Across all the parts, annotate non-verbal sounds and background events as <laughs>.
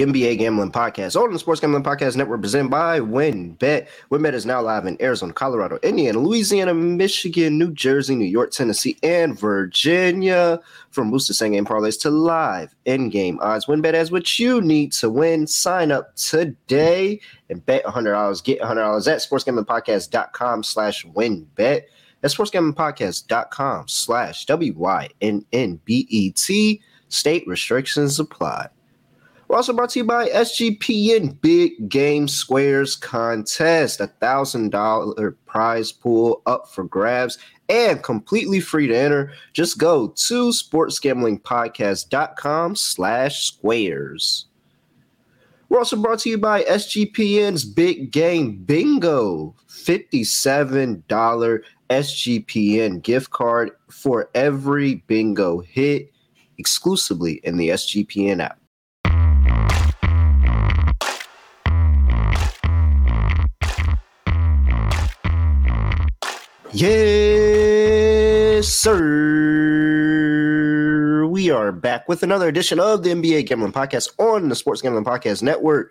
NBA Gambling Podcast on the Sports Gambling Podcast Network, presented by WynnBET. WynnBET is now live in Arizona, Colorado, Indiana, Louisiana, Michigan, New Jersey, New York, Tennessee, and Virginia. From booster same game parlays to live in-game odds, WynnBET has what you need to win. Sign up today and bet $100. Get $100 at sportsgamblingpodcast.com slash WynnBET. That's sportsgamblingpodcast.com slash W-Y-N-N-B-E-T. State restrictions apply. We're also brought to you by SGPN Big Game Squares Contest, a thousand dollar prize pool up for grabs and completely free to enter. Just go to sportsgamblingpodcast.com slash squares. We're also brought to you by SGPN's Big Game Bingo, $57 SGPN gift card for every bingo hit exclusively in the SGPN app. Yes, sir. We are back with another edition of the NBA Gambling Podcast on the Sports Gambling Podcast Network.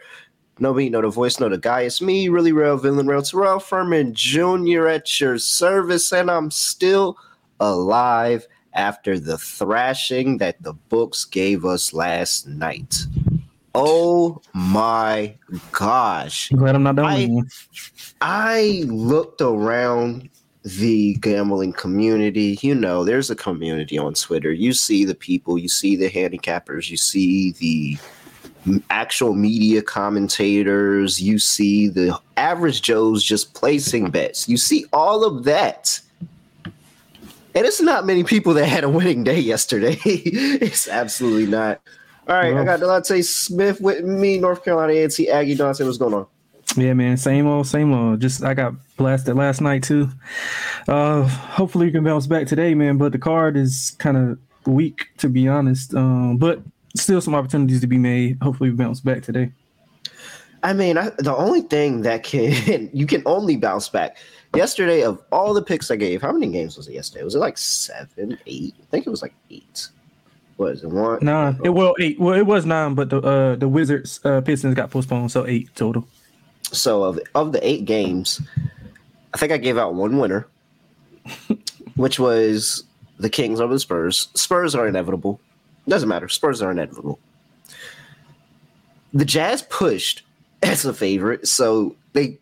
No me, no the voice, no the guy. It's me, really real villain, real Terrell Furman Jr. at your service, and I'm still alive after the thrashing that the books gave us last night. Oh my gosh. I'm glad I'm not done. I, I looked around the gambling community. You know, there's a community on Twitter. You see the people, you see the handicappers, you see the actual media commentators, you see the average Joes just placing bets. You see all of that. And it's not many people that had a winning day yesterday. <laughs> it's absolutely not. All right, well, I got Delonte Smith with me, North Carolina A&T Aggie Dante. What's going on? Yeah, man, same old, same old. Just I got blasted last night too. Uh, hopefully you can bounce back today, man. But the card is kind of weak, to be honest. Um, but still some opportunities to be made. Hopefully we bounce back today. I mean, I, the only thing that can <laughs> you can only bounce back. Yesterday, of all the picks I gave, how many games was it yesterday? Was it like seven, eight? I think it was like eight. Was it one? Nine. It well eight. Well, it was nine, but the uh the Wizards uh Pistons got postponed, so eight total. So of of the eight games, I think I gave out one winner, <laughs> which was the Kings over the Spurs. Spurs are inevitable. Doesn't matter. Spurs are inevitable. The Jazz pushed <laughs> as a favorite, so they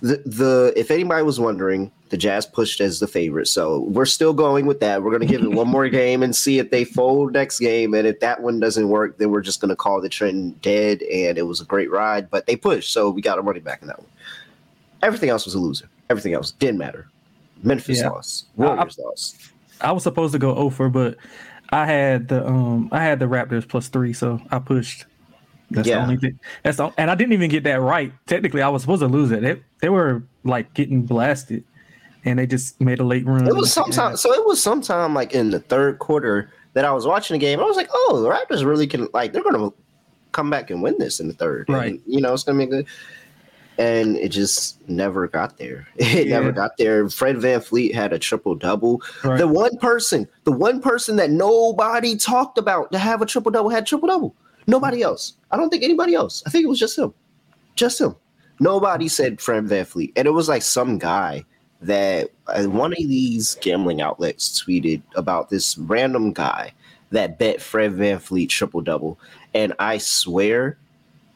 the the if anybody was wondering, the Jazz pushed as the favorite. So we're still going with that. We're going to give it one more <laughs> game and see if they fold next game. And if that one doesn't work, then we're just going to call the trend dead. And it was a great ride, but they pushed, so we got a money back in that one. Everything else was a loser. Everything else didn't matter. Memphis yeah. lost. Warriors I, lost. I was supposed to go over, but I had the um I had the Raptors plus three, so I pushed. That's yeah. the only thing. That's the, and I didn't even get that right. Technically, I was supposed to lose it. They, they were like getting blasted, and they just made a late run. It was sometime. So it was sometime like in the third quarter that I was watching the game. I was like, oh, the Raptors really can like they're gonna come back and win this in the third. Right. And, you know, it's gonna be good and it just never got there. <laughs> It yeah. never got there. Fred VanVleet had a triple double. Right. The one person, the one person that nobody talked about to have a triple double had triple double. Nobody mm-hmm. else. I don't think anybody else. I think it was just him. Just him. Nobody said Fred VanVleet. And it was like some guy that one of these gambling outlets tweeted about this random guy that bet Fred VanVleet triple double. And I swear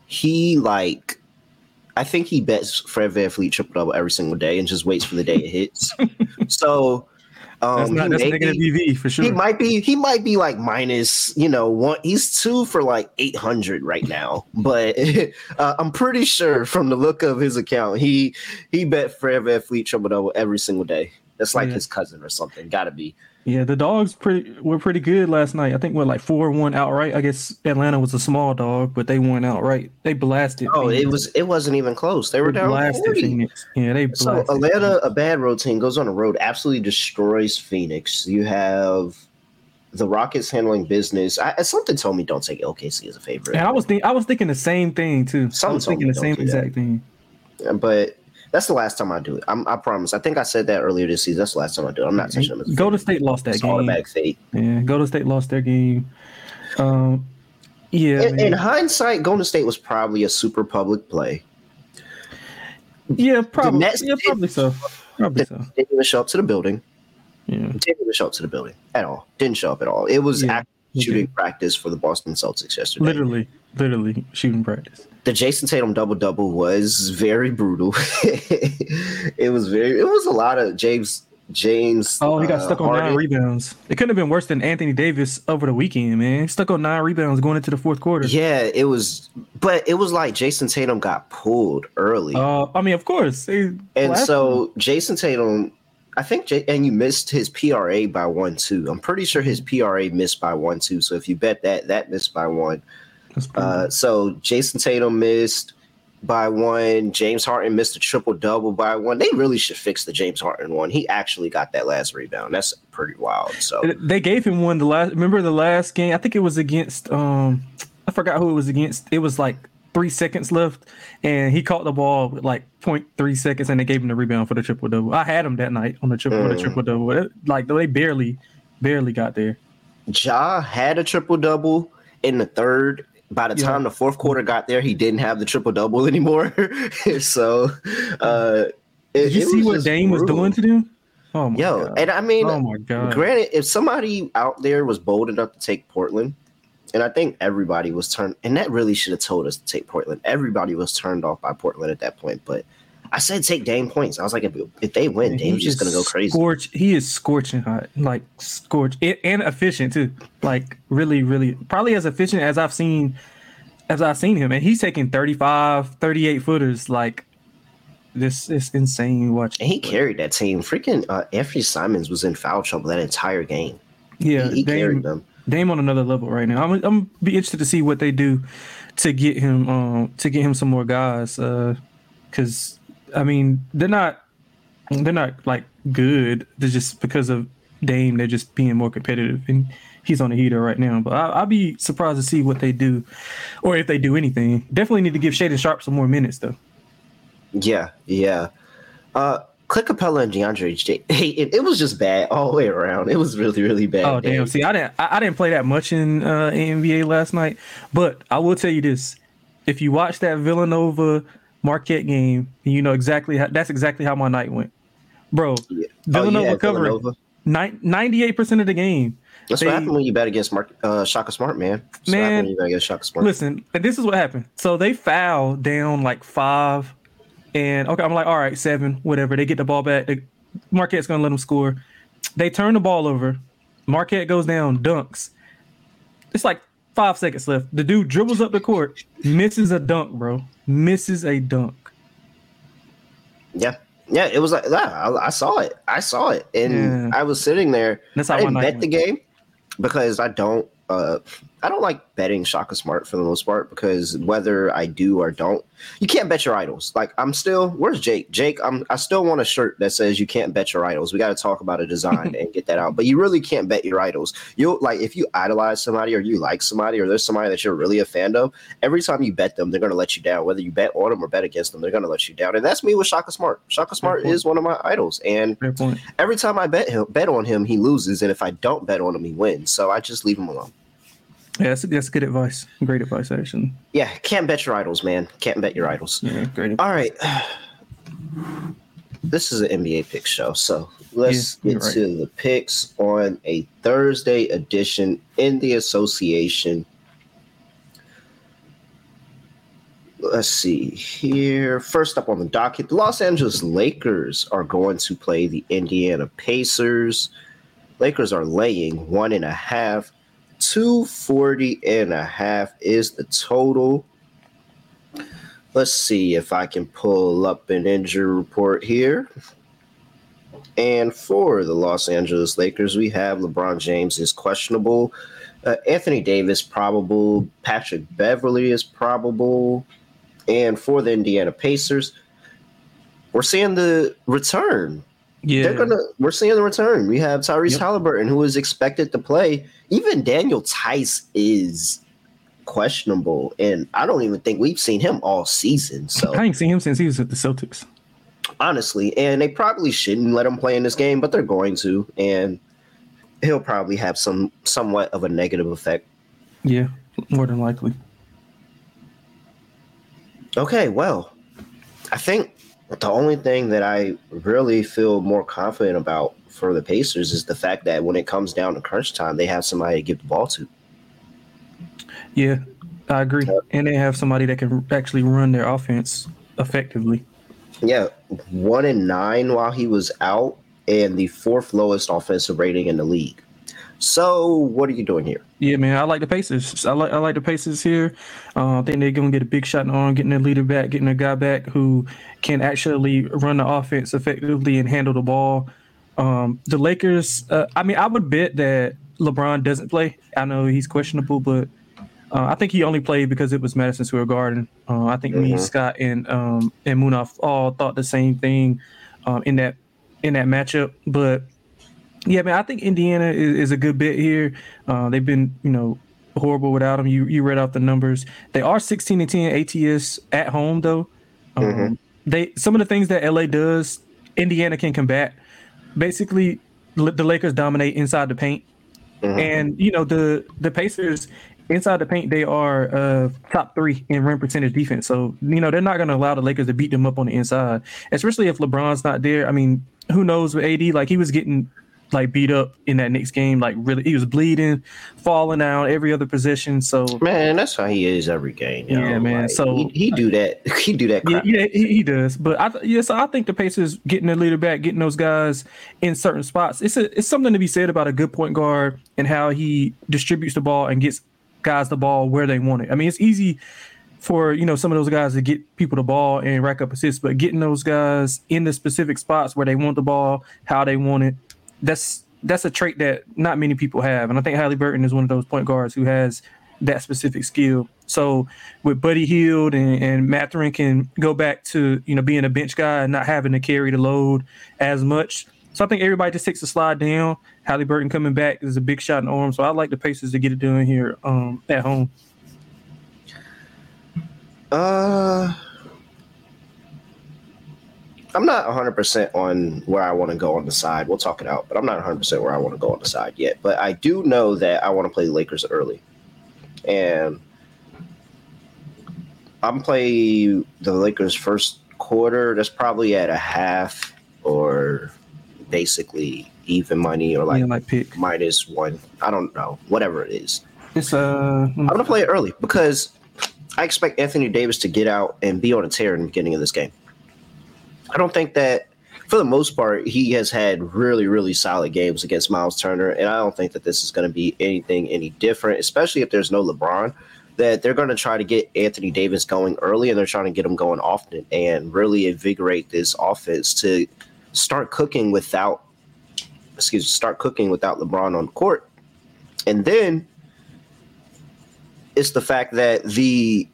he like I think he bets Fred VanVleet triple double every single day and just waits for the day it hits. <laughs> so um, that's not that's negative be, EV for sure. He might be he might be like minus, you know, one. He's two for like eight hundred right now, but <laughs> uh, I'm pretty sure from the look of his account, he he bet Fred VanVleet triple double every single day. That's like yeah. his cousin or something. Got to be. Yeah, the dogs pretty were pretty good last night. I think we're like four one outright. I guess Atlanta was a small dog, but they won outright. They blasted. Oh, Phoenix. it was it wasn't even close. They were they down blasted 40. Phoenix. Yeah, they blasted. So Atlanta, a bad road team, goes on a road, absolutely destroys Phoenix. You have the Rockets handling business. I, something told me don't take OKC as a favorite. And I was think, I was thinking the same thing too. Something I was thinking the same exact thing. But that's the last time I do it. I'm, i promise. I think I said that earlier this season. That's the last time I do it. I'm not touching them. Go to state lost that it's game. Automatic. Yeah, go to state lost their game. Um, Yeah. In, in, hindsight, Golden State was probably a super public play. Yeah, probably. yeah, probably so. Probably so. Didn't even show up to the building. Yeah. Didn't even show up to the building at all. Didn't show up at all. It was yeah, shooting practice for the Boston Celtics yesterday. Literally, literally shooting practice. The Jayson Tatum double double was very brutal. <laughs> it was very. It was a lot of James James. Oh, he got uh, stuck on Harden. nine rebounds. It couldn't have been worse than Anthony Davis over the weekend, man. He stuck on nine rebounds going into the fourth quarter. Yeah, it was, but it was like Jayson Tatum got pulled early. Uh, I mean, of course. and so Jayson Tatum, I think, Jay, and you missed his PRA by one two. I'm pretty sure his PRA missed by one two. So if you bet that, that missed by one. Uh, so Jayson Tatum missed by one. James Harden missed a triple double by one. They really should fix the James Harden one. He actually got that last rebound. That's pretty wild. So they gave him one the last. Remember the last game? I think it was against. um I forgot who it was against. It was like three seconds left, and he caught the ball with like 0.3 seconds, and they gave him the rebound for the triple double. I had him that night on the triple mm. the triple double. Like they barely, barely got there. Ja had a triple double in the third by the yeah. time the fourth quarter got there, he didn't have the triple double <laughs> anymore. <laughs> so, uh, did you see what Dame brutal. was doing to them? Oh my Yo, God. and I mean, oh my God. Granted, if somebody out there was bold enough to take Portland, and I think everybody was turned, and that really should have told us to take Portland. Everybody was turned off by Portland at that point, but I said take Dame points. I was like, if, if they win, Dame's just gonna go crazy. Scorch, he is scorching hot, like scorch and efficient too. Like really, really, probably as efficient as I've seen as I've seen him. And he's taking 35, 38 footers. Like this is insane. Watch. And he carried that team. Freaking uh, Anfernee Simons was in foul trouble that entire game. Yeah, he, he Dame, carried them. Dame on another level right now. I'm, I'm be interested to see what they do to get him um to get him some more guys. Uh, because I mean, they're not they're not like good. They're just because of Dame. They're just being more competitive, and he's on the heater right now. But I, will be surprised to see what they do, or if they do anything. Definitely need to give Shaedon Sharpe some more minutes, though. Yeah, yeah. Uh, Clint Capela and DeAndre J. Hey, it, it, was just bad all the way around. It was really, really bad. Oh damn! See, I didn't, I, I, didn't play that much in uh, NBA last night, but I will tell you this: if you watch that Villanova Marquette game, and you know exactly how that's exactly how my night went, bro. Yeah. Villanova oh, yeah, covered ninety-eight percent of the game. That's they, what happened when you bet against Mark uh, Shaka Smart, man. That's man, you bet against Shaka Smart. Listen, and this is what happened. So they foul down like five, and okay, I'm like, all right, seven, whatever. They get the ball back. They, Marquette's gonna let them score. They turn the ball over. Marquette goes down, dunks. It's like five seconds left. The dude dribbles up the court, misses a dunk, bro. Misses a dunk. Yeah. Yeah, it was like that. I, I, saw it. I saw it, and yeah. I was sitting there. That's how I didn't bet the game because I don't uh I don't like betting Shaka Smart for the most part because whether I do or don't, you can't bet your idols. Like I'm still, where's Jake? Jake, I'm I still want a shirt that says you can't bet your idols. We got to talk about a design <laughs> and get that out. But you really can't bet your idols. You'll like if you idolize somebody or you like somebody or there's somebody that you're really a fan of. Every time you bet them, they're gonna let you down. Whether you bet on them or bet against them, they're gonna let you down. And that's me with Shaka Smart. Shaka Smart is one of my idols, and every time I bet him, bet on him, he loses, and if I don't bet on him, he wins. So I just leave him alone. Yeah, that's, that's good advice. Great advice, actually. Yeah, can't bet your idols, man. Can't bet your idols. Yeah, great. Advice. All right. <sighs> This is an NBA pick show, so let's yeah, get right. to the picks on a Thursday edition in the association. Let's see here. First up on the docket, the Los Angeles Lakers are going to play the Indiana Pacers. Lakers are laying one and a half 240 and a half is the total. Let's see if I can pull up an injury report here. And for the Los Angeles Lakers, we have LeBron James is questionable. Uh, Anthony Davis probable. Patrick Beverley is probable. And for the Indiana Pacers, we're seeing the return yeah, they're gonna. We're seeing the return. We have Tyrese yep. Haliburton, who is expected to play. Even Daniel Theis is questionable, and I don't even think we've seen him all season. So I ain't seen him since he was at the Celtics. Honestly, and they probably shouldn't let him play in this game, but they're going to, and he'll probably have some somewhat of a negative effect. Yeah, More than likely. Okay, well, I think the only thing that I really feel more confident about for the Pacers is the fact that when it comes down to crunch time, they have somebody to give the ball to. Yeah, I agree. And they have somebody that can actually run their offense effectively. Yeah, one in nine while he was out, and the fourth lowest offensive rating in the league. So, what are you doing here? Yeah, man, I like the Pacers. I like I like the Pacers here. Uh, I think they're gonna get a big shot in the arm, getting their leader back, getting a guy back who can actually run the offense effectively and handle the ball. Um, the Lakers. Uh, I mean, I would bet that LeBron doesn't play. I know he's questionable, but uh, I think he only played because it was Madison Square Garden. Uh, I think mm-hmm. me, Scott, and um, and Munaf all thought the same thing um, in that in that matchup. But yeah, man, I think Indiana is, is a good bit here. Uh, they've been, you know, horrible without him. You you read off the numbers. They are 16 and 10 ATS at home though. Um, mm-hmm. They some of the things that LA does, Indiana can combat. Basically, the Lakers dominate inside the paint, mm-hmm. and you know the the Pacers inside the paint, they are uh, top three in rim percentage defense. So, you know, they're not going to allow the Lakers to beat them up on the inside, especially if LeBron's not there. I mean, who knows with AD? Like, he was getting like beat up in that next game. Like, really, he was bleeding, falling out every other position. So, man, that's how he is every game. yeah, know? man. Like, so he, he, do that. <laughs> He do that. Crap. Yeah, yeah he, he, does. But I, yeah, so I think the Pacers getting their leader back, getting those guys in certain spots. It's a, it's something to be said about a good point guard and how he distributes the ball and gets guys the ball where they want it. I mean, it's easy for you know some of those guys to get people the ball and rack up assists, but getting those guys in the specific spots where they want the ball, how they want it, that's that's a trait that not many people have. And I think Haliburton is one of those point guards who has that specific skill. So with Buddy Hield and, and Mathurin can go back to you know being a bench guy and not having to carry the load as much. So I think everybody just takes a slide down. Haliburton coming back is a big shot in the arm. So I like the Pacers to get it done here um, at home. Uh, I'm not 100% on where I want to go on the side. We'll talk it out, but I'm not 100% where I want to go on the side yet. But I do know that I want to play the Lakers early. And I'm playing the Lakers first quarter. That's probably at a half or basically even money or like, yeah, like pick. minus one. I don't know, whatever it is. It's uh, I'm gonna play it early because I expect Anthony Davis to get out and be on a tear in the beginning of this game. I don't think that, for the most part, he has had really, really solid games against Miles Turner, and I don't think that this is going to be anything any different, especially if there's no LeBron. That they're going to try to get Anthony Davis going early, and they're trying to get him going often, and really invigorate this offense to start cooking without excuse me, start cooking without LeBron on court. And then it's the fact that the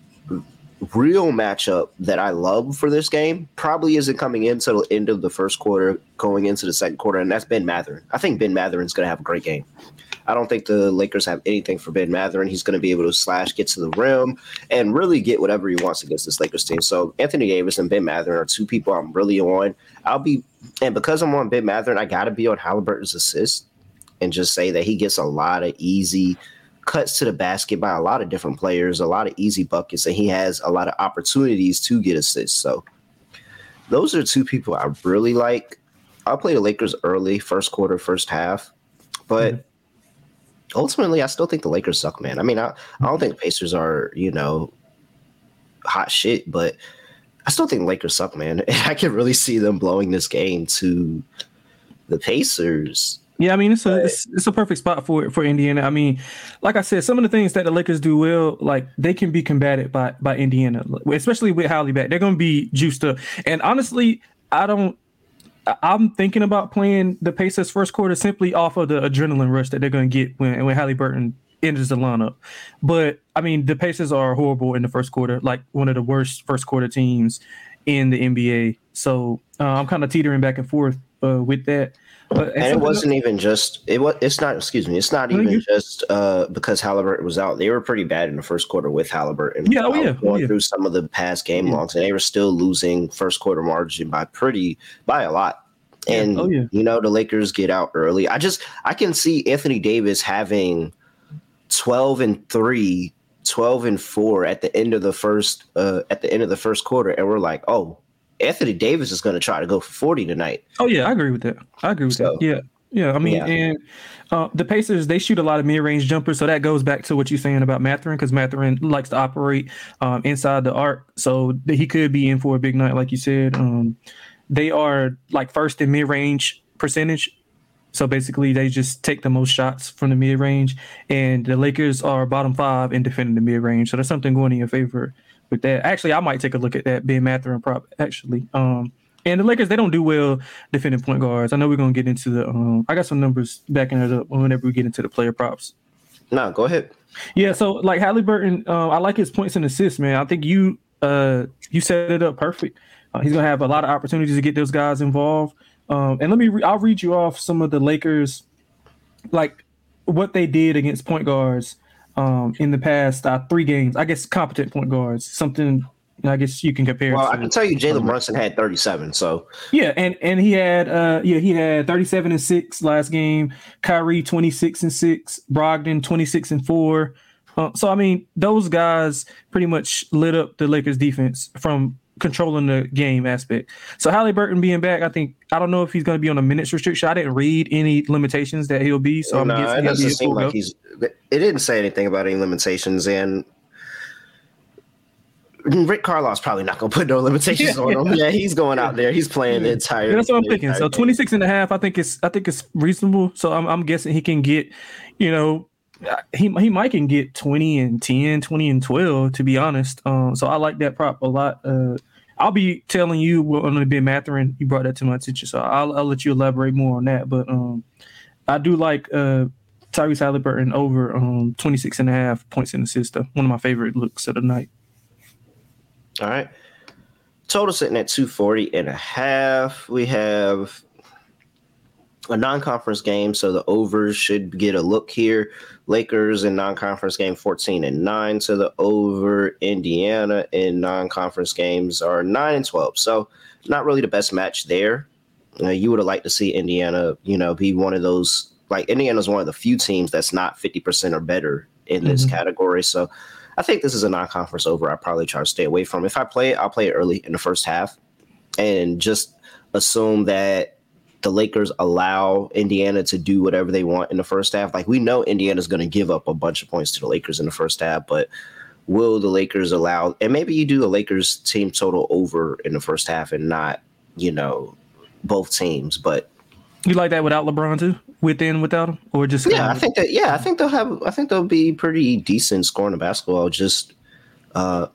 real matchup that I love for this game probably isn't coming in until the end of the first quarter, going into the second quarter, and that's Ben Mathurin. I think Ben Mathurin's going to have a great game. I don't think the Lakers have anything for Ben Mathurin. He's going to be able to slash, get to the rim, and really get whatever he wants against this Lakers team. So Anthony Davis and Ben Mathurin are two people I'm really on. I'll be, and because I'm on Ben Mathurin, I got to be on Haliburton's assist and just say that he gets a lot of easy cuts to the basket by a lot of different players, a lot of easy buckets, and he has a lot of opportunities to get assists. So those are two people I really like. I'll play the Lakers early, first quarter, first half, but. Mm-hmm ultimately, I still think the Lakers suck, man. I mean, I, I don't think the Pacers are, you know, hot shit, but I still think the Lakers suck, man. <laughs> And I can really see them blowing this game to the Pacers. Yeah, I mean it's a it's, it's, a perfect spot for for Indiana. I mean, like I said, some of the things that the Lakers do well, like they can be combated by by Indiana, especially with Howley back. They're going to be juiced up. And honestly, I don't I'm thinking about playing the Pacers first quarter simply off of the adrenaline rush that they're going to get when when Haliburton enters the lineup. But I mean, the Pacers are horrible in the first quarter, like one of the worst first quarter teams in the NBA. So uh, I'm kind of teetering back and forth uh, with that. But and it wasn't even just it was. It's not. Excuse me. It's not even mm-hmm. just uh, because Haliburton was out. They were pretty bad in the first quarter with Haliburton. Yeah, oh yeah. Going oh, yeah. through some of the past game yeah. logs, and they were still losing first quarter margin by pretty by a lot. And oh, yeah. you know the Lakers get out early. I just I can see Anthony Davis having twelve and three 12 and 4 at the end of the first uh at the end of the first quarter and we're like, "Oh, Anthony Davis is going to try to go for 40 tonight." Oh yeah, I agree with that. I agree with so, that. Yeah. Yeah, I mean, yeah. and uh, the Pacers they shoot a lot of mid-range jumpers, so that goes back to what you're saying about Mathurin because Mathurin likes to operate um, inside the arc, so he could be in for a big night, like you said. Um, they are like first in mid-range percentage, so basically they just take the most shots from the mid-range, and the Lakers are bottom five in defending the mid-range, so there's something going in your favor with that. Actually, I might take a look at that Ben Mathurin prop actually. Um, and the Lakers, they don't do well defending point guards. I know we're gonna get into the. Um, I got some numbers backing it up whenever we get into the player props. No, go ahead. Yeah, so like Haliburton, uh, I like his points and assists, man. I think you uh you set it up perfect. Uh, he's gonna have a lot of opportunities to get those guys involved. Um, and let me, re- I'll read you off some of the Lakers, like what they did against point guards um, in the past uh, three games. I guess competent point guards, something I guess you can compare. Well, I can tell you, Jalen Brunson had 37. So yeah, and and he had uh yeah he had 37 and six last game. Kyrie 26 and six. Brogdon 26 and four. Uh, so I mean, those guys pretty much lit up the Lakers defense from controlling the game aspect. So Haliburton being back, I think I don't know if he's going to be on a minutes restriction. I didn't read any limitations that he'll be. So I'm no, it doesn't seem like he's. It didn't say anything about any limitations, and Rick Carlisle's probably not going to put no limitations yeah, on him. <laughs> Yeah, he's going out there. He's playing the entire. Yeah, that's what I'm thinking. So 26 and a half, I think it's I think it's reasonable. So I'm, I'm guessing he can get, you know, he he might can get 20 and 10, 20 and 12 to be honest. Um, so I like that prop a lot. Uh, I'll be telling you what I'm going to be Mathurin. You brought that to my attention, so I'll I'll let you elaborate more on that. But um, I do like uh Tyrese Haliburton over um 26 and a half points in assist. One of my favorite looks of the night. All right. Total sitting at 240 and a half. We have a non-conference game, so the overs should get a look here. Lakers in non-conference game 14 and 9 so the over. Indiana in non-conference games are 9 and 12. So not really the best match there. Uh, you would have liked to see Indiana, you know, be one of those like Indiana's one of the few teams that's not 50% or better in this mm-hmm. category. So I think this is a non-conference over. I probably try to stay away from. If I play it, I'll play it early in the first half, and just assume that the Lakers allow Indiana to do whatever they want in the first half. Like we know Indiana's going to give up a bunch of points to the Lakers in the first half, but will the Lakers allow? And maybe you do the Lakers team total over in the first half and not, you know, both teams. But you like that without LeBron too? Within without him, or just yeah? I think that yeah, I think they'll have. I think they'll be pretty decent scoring the basketball. Just uh,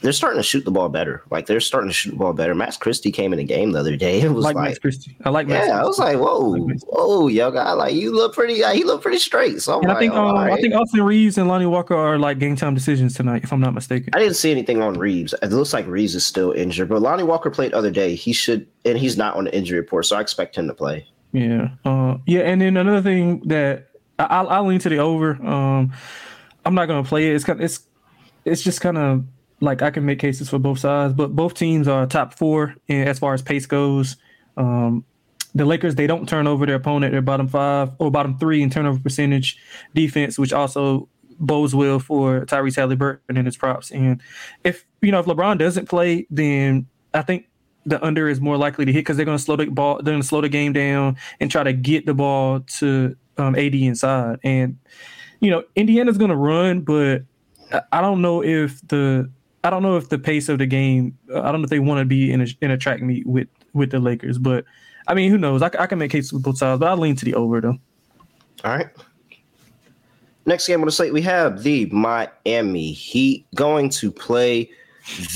they're starting to shoot the ball better. Like they're starting to shoot the ball better. Max Christie came in the game the other day. <laughs> It was like, like Max Christie. I like. Max yeah, Christie. I was like, whoa, like whoa, yo, guy, like you look pretty. he looked pretty straight. So like, I think um, right. I think Austin Reaves and Lonnie Walker are like game time decisions tonight, if I'm not mistaken. I didn't see anything on Reaves. It looks like Reaves is still injured, but Lonnie Walker played other day. He should, and he's not on the injury report, so I expect him to play. Yeah, uh, yeah, and then another thing that I, I, lean to the over. Um, I'm not gonna play it. It's kind, it's, it's just kind of like I can make cases for both sides, but both teams are top four as far as pace goes. Um, the Lakers they don't turn over their opponent. They're bottom five or bottom three in turnover percentage defense, which also bodes well for Tyrese Haliburton and his props. And if you know if LeBron doesn't play, then I think the under is more likely to hit because they're going to slow the ball. They're going to slow the game down and try to get the ball to um, AD inside. And you know, Indiana's going to run, but I don't know if the I don't know if the pace of the game. I don't know if they want to be in a in a track meet with with the Lakers. But I mean, who knows? I, I can make cases with both sides, but I lean to the over though. All right. Next game on the slate, we have the Miami Heat going to play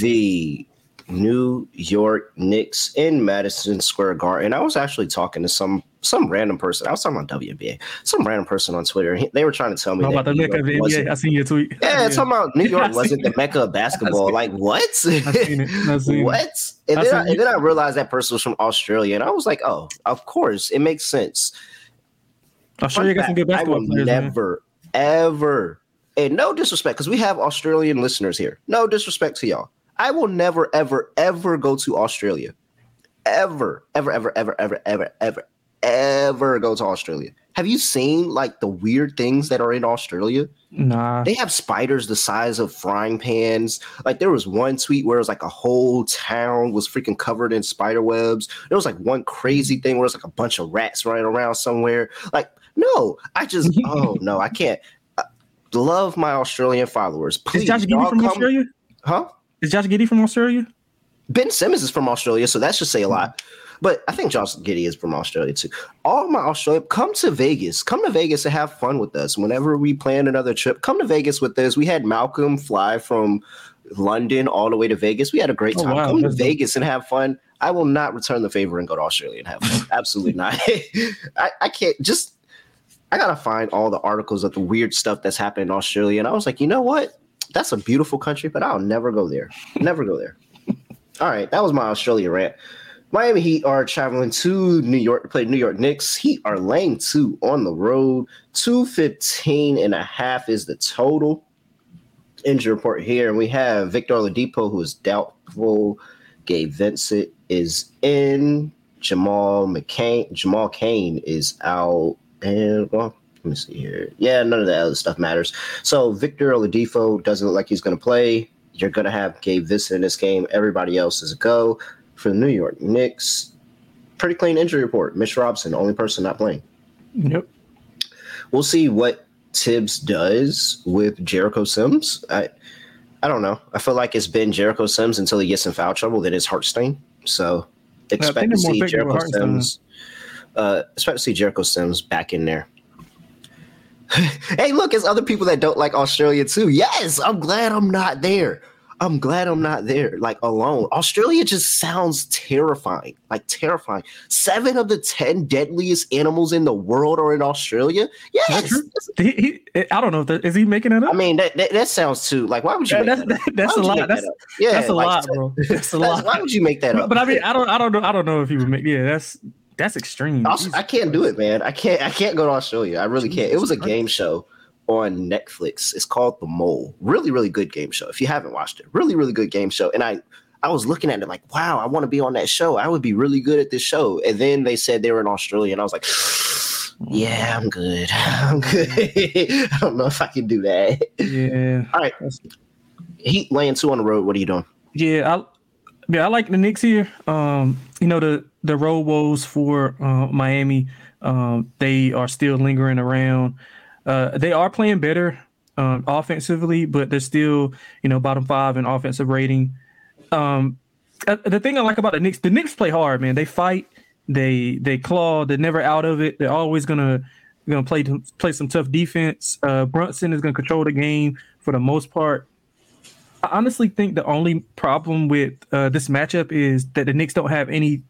the New York Knicks in Madison Square Garden. I was actually talking to some some random person. I was talking about WNBA. Some random person on Twitter. They were trying to tell me about the mecca of the NBA. I seen your tweet. Yeah, yeah. talking about New York <laughs> wasn't the mecca of basketball. Like what? I seen it. I seen <laughs> what? It. And then I, and then I realized that person was from Australia, and I was like, oh, of course, it makes sense. Australia got some good basketball I will players. Never, man. ever, and no disrespect, because we have Australian listeners here. No disrespect to y'all I will never, ever, ever go to Australia. Ever, ever, ever, ever, ever, ever, ever, ever go to Australia. have you seen like the weird things that are in Australia? Nah. They have spiders the size of frying pans. Like there was one tweet where it was like a whole town was freaking covered in spider webs. There was like one crazy thing where it was like a bunch of rats running around somewhere. Like, no, I just <laughs> oh no, I can't. I love my Australian followers. Please, Is Josh Giddey from come, Australia? Huh? Is Josh Giddey from Australia? Ben Simmons is from Australia, so that should say a hmm. lot. But I think Josh Giddey is from Australia too. All my Australia, come to Vegas. Come to Vegas and have fun with us. Whenever we plan another trip, come to Vegas with us. We had Malcolm fly from London all the way to Vegas. We had a great oh, time. Oh, wow. Come to Vegas and have fun. I will not return the favor and go to Australia and have fun. <laughs> Absolutely not. <laughs> I, I can't just I gotta find all the articles of the weird stuff that's happening in Australia. And I was like, you know what? That's a beautiful country, but I'll never go there. Never go there. <laughs> All right, that was my Australia rant. Miami Heat are traveling to New York to play New York Knicks. Heat are laying two on the road. 215 and a half is the total. Injury report here. And we have Victor Oladipo, who is doubtful. Gabe Vincent is in. Jamal McCain, Jamal Cain is out. And well, let me see here. Yeah, none of that other stuff matters. So Victor Oladipo doesn't look like he's going to play. You're going to have Gabe Vincent in this game. Everybody else is a go for the New York Knicks. Pretty clean injury report. Mitch Robinson, only person not playing. Yep. We'll see what Thibs does with Jericho Sims. I I don't know. I feel like it's been Jericho Sims until he gets in foul trouble, then it's Hartenstein. So expect to see Jericho Sims. Uh, expect to see Jericho Sims back in there. <laughs> hey, look, it's other people that don't like Australia too. Yes, I'm glad I'm not there. I'm glad I'm not there, like alone. Australia just sounds terrifying, like terrifying. Seven of the 10 deadliest animals in the world are in Australia. Yes. He, he, I don't know. If is he making it up? I mean, that, that, that sounds too, like, why would you that's, that, <laughs> that's a lot. That's, yeah, that's a like, lot, bro. <laughs> That's a lot. Why would you make that up? But, but I mean, I don't, I don't know. I don't know if he would make, yeah, that's, that's extreme. I can't do it, man. I can't, I can't go to Australia. I really can't. It was a game show on Netflix. It's called The Mole. Really, really good game show. If you haven't watched it, really, really good game show. And I, I was looking at it like, wow, I want to be on that show. I would be really good at this show. And then they said they were in Australia, and I was like, <sighs> yeah, I'm good. <laughs> I'm good. <laughs> I don't know if I can do that. Yeah. All right. Heat laying two on the road. What are you doing? Yeah, I yeah, I like the Knicks here. Um, you know, the the road woes for uh, Miami, um, they are still lingering around. Uh, they are playing better um, offensively, but they're still, you know, bottom five in offensive rating. Um, uh, the thing I like about the Knicks, the Knicks play hard, man. They fight, they they claw, they're never out of it. They're always gonna gonna play play some tough defense. Uh, Brunson is gonna control the game for the most part. I honestly think the only problem with uh, this matchup is that the Knicks don't have any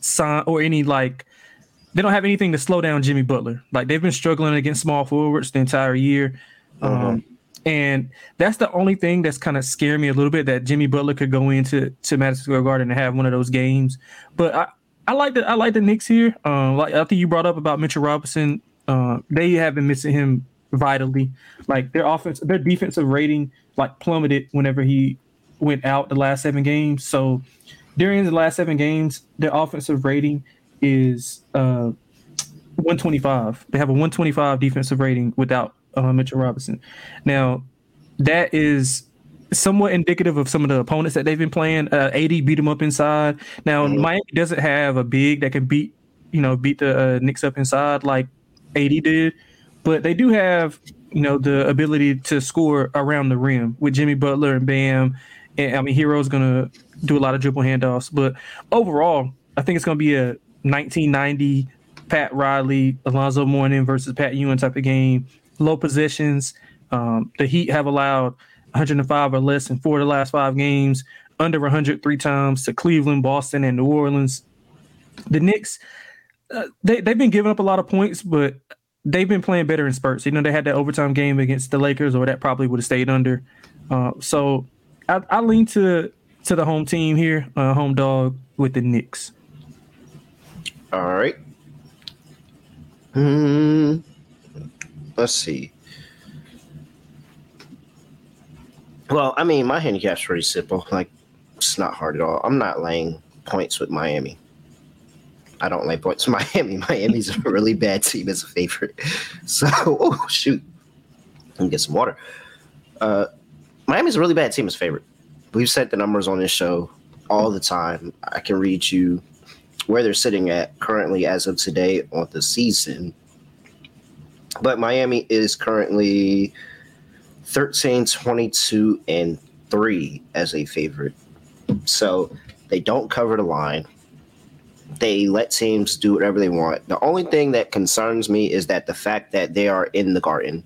sign or any like they don't have anything to slow down Jimmy Butler. Like they've been struggling against small forwards the entire year. Uh-huh. Um, and that's the only thing that's kind of scared me a little bit that Jimmy Butler could go into to Madison Square Garden and have one of those games. But I, I like the I like the Knicks here. Um, like I think you brought up about Mitchell Robinson. Uh, they have been missing him vitally. Like their offense, their defensive rating like plummeted whenever he went out the last seven games. So during the last seven games, their offensive rating is uh, 125. They have a 125 defensive rating without uh, Mitchell Robinson. Now, that is somewhat indicative of some of the opponents that they've been playing. Uh, AD beat them up inside. Now, mm-hmm. Miami doesn't have a big that can beat you know beat the uh, Knicks up inside like AD did, but they do have you know the ability to score around the rim with Jimmy Butler and Bam. And I mean, Herro's gonna do a lot of dribble handoffs, but overall, I think it's gonna be a 1990 Pat Riley, Alonzo Mourning versus Pat Ewing type of game. Low positions. Um, the Heat have allowed 105 or less in four of the last five games, under 100 three times to Cleveland, Boston, and New Orleans. The Knicks, uh, they, they've been giving up a lot of points, but they've been playing better in spurts. You know, they had that overtime game against the Lakers, or that probably would have stayed under. Uh, so I, I, lean to to the home team here, uh, home dog with the Knicks. All right. Hmm. Let's see. Well, I mean, my handicap's pretty simple. Like, it's not hard at all. I'm not laying points with Miami. I don't like points. <laughs> Miami. Miami's a really bad team as a favorite. <laughs> So, oh shoot, let me get some water. Uh, Miami's a really bad team as a favorite. We've set the numbers on this show all the time. I can read you where they're sitting at currently as of today on the season. But Miami is currently 13, 22, and 3 as a favorite. So they don't cover the line. They let teams do whatever they want. The only thing that concerns me is that the fact that they are in the garden.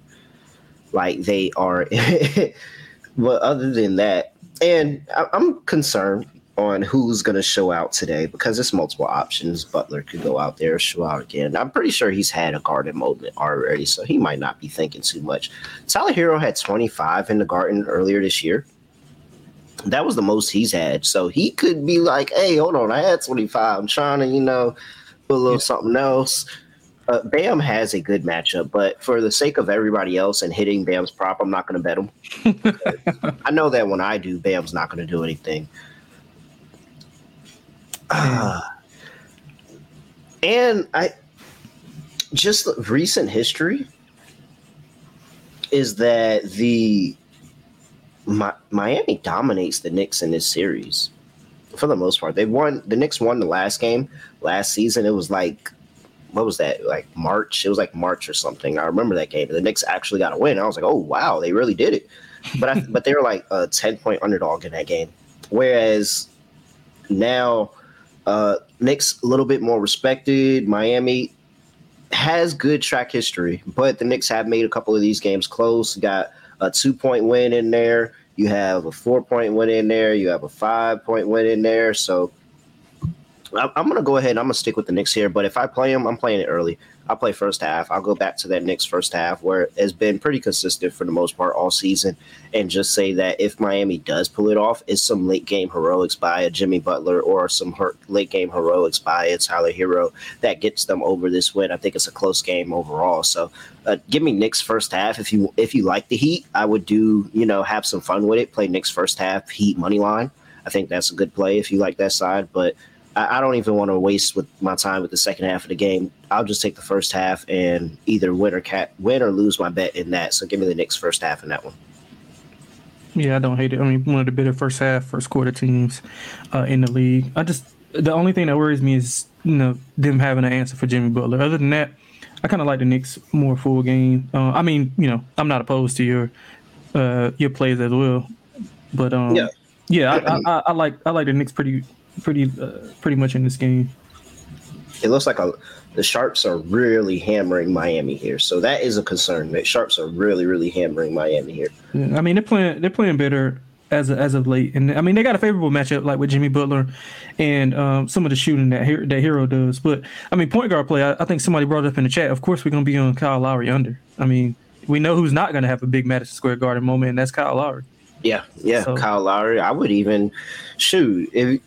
Like they are. <laughs> but other than that, and I'm concerned on who's going to show out today because there's multiple options. Butler could go out there, show out again. I'm pretty sure he's had a garden moment already, so he might not be thinking too much. Tyler Herro had 25 in the garden earlier this year. That was the most he's had. So he could be like, hey, hold on, I had 25. I'm trying to, you know, put a little yeah. something else. Uh, Bam has a good matchup, but for the sake of everybody else and hitting Bam's prop, I'm not going to bet him. <laughs> I know that when I do, Bam's not going to do anything. Uh, <sighs> and I just recent history is that the Mi- Miami dominates the Knicks in this series for the most part. They won the Knicks won the last game last season. It was like what was that like March? It was like March or something. I remember that game. The Knicks actually got a win. I was like, oh wow, they really did it. But I, <laughs> but they were like a ten point underdog in that game. Whereas now uh, Knicks a little bit more respected. Miami has good track history, but the Knicks have made a couple of these games close. Got a two point win in there. You have a four point win in there. You have a five point win in there. So I'm going to go ahead and I'm going to stick with the Knicks here. But if I play them, I'm playing it early. I'll play first half. I'll go back to that Knicks first half where it has been pretty consistent for the most part all season, and just say that if Miami does pull it off, it's some late game heroics by a Jimmy Butler or some late game heroics by a Tyler Herro that gets them over this win. I think it's a close game overall. So uh, give me Knicks first half if you if you like the Heat. I would do you know have some fun with it. Play Knicks first half Heat money line. I think that's a good play if you like that side, but I, I don't even want to waste with my time with the second half of the game. I'll just take the first half and either win or cat win or lose my bet in that. So give me the Knicks first half in that one. Yeah, I don't hate it. I mean, one of the better first half, first quarter teams uh, in the league. I just the only thing that worries me is you know them having an answer for Jimmy Butler. Other than that, I kind of like the Knicks more full game. Uh, I mean, you know, I'm not opposed to your uh, your plays as well, but um, yeah, yeah, I, I, I, like I like the Knicks pretty pretty uh, pretty much in this game. It looks like a, the Sharps are really hammering Miami here, so that is a concern. The Sharps are really really hammering Miami here. Yeah, I mean they're playing they're playing better as of, as of late, and I mean they got a favorable matchup like with Jimmy Butler and um, some of the shooting that that Herro does. But I mean point guard play, I, I think somebody brought it up in the chat. Of course we're gonna be on Kyle Lowry under. I mean we know who's not gonna have a big Madison Square Garden moment, and that's Kyle Lowry. Yeah, yeah, so, Kyle Lowry. I would even shoot if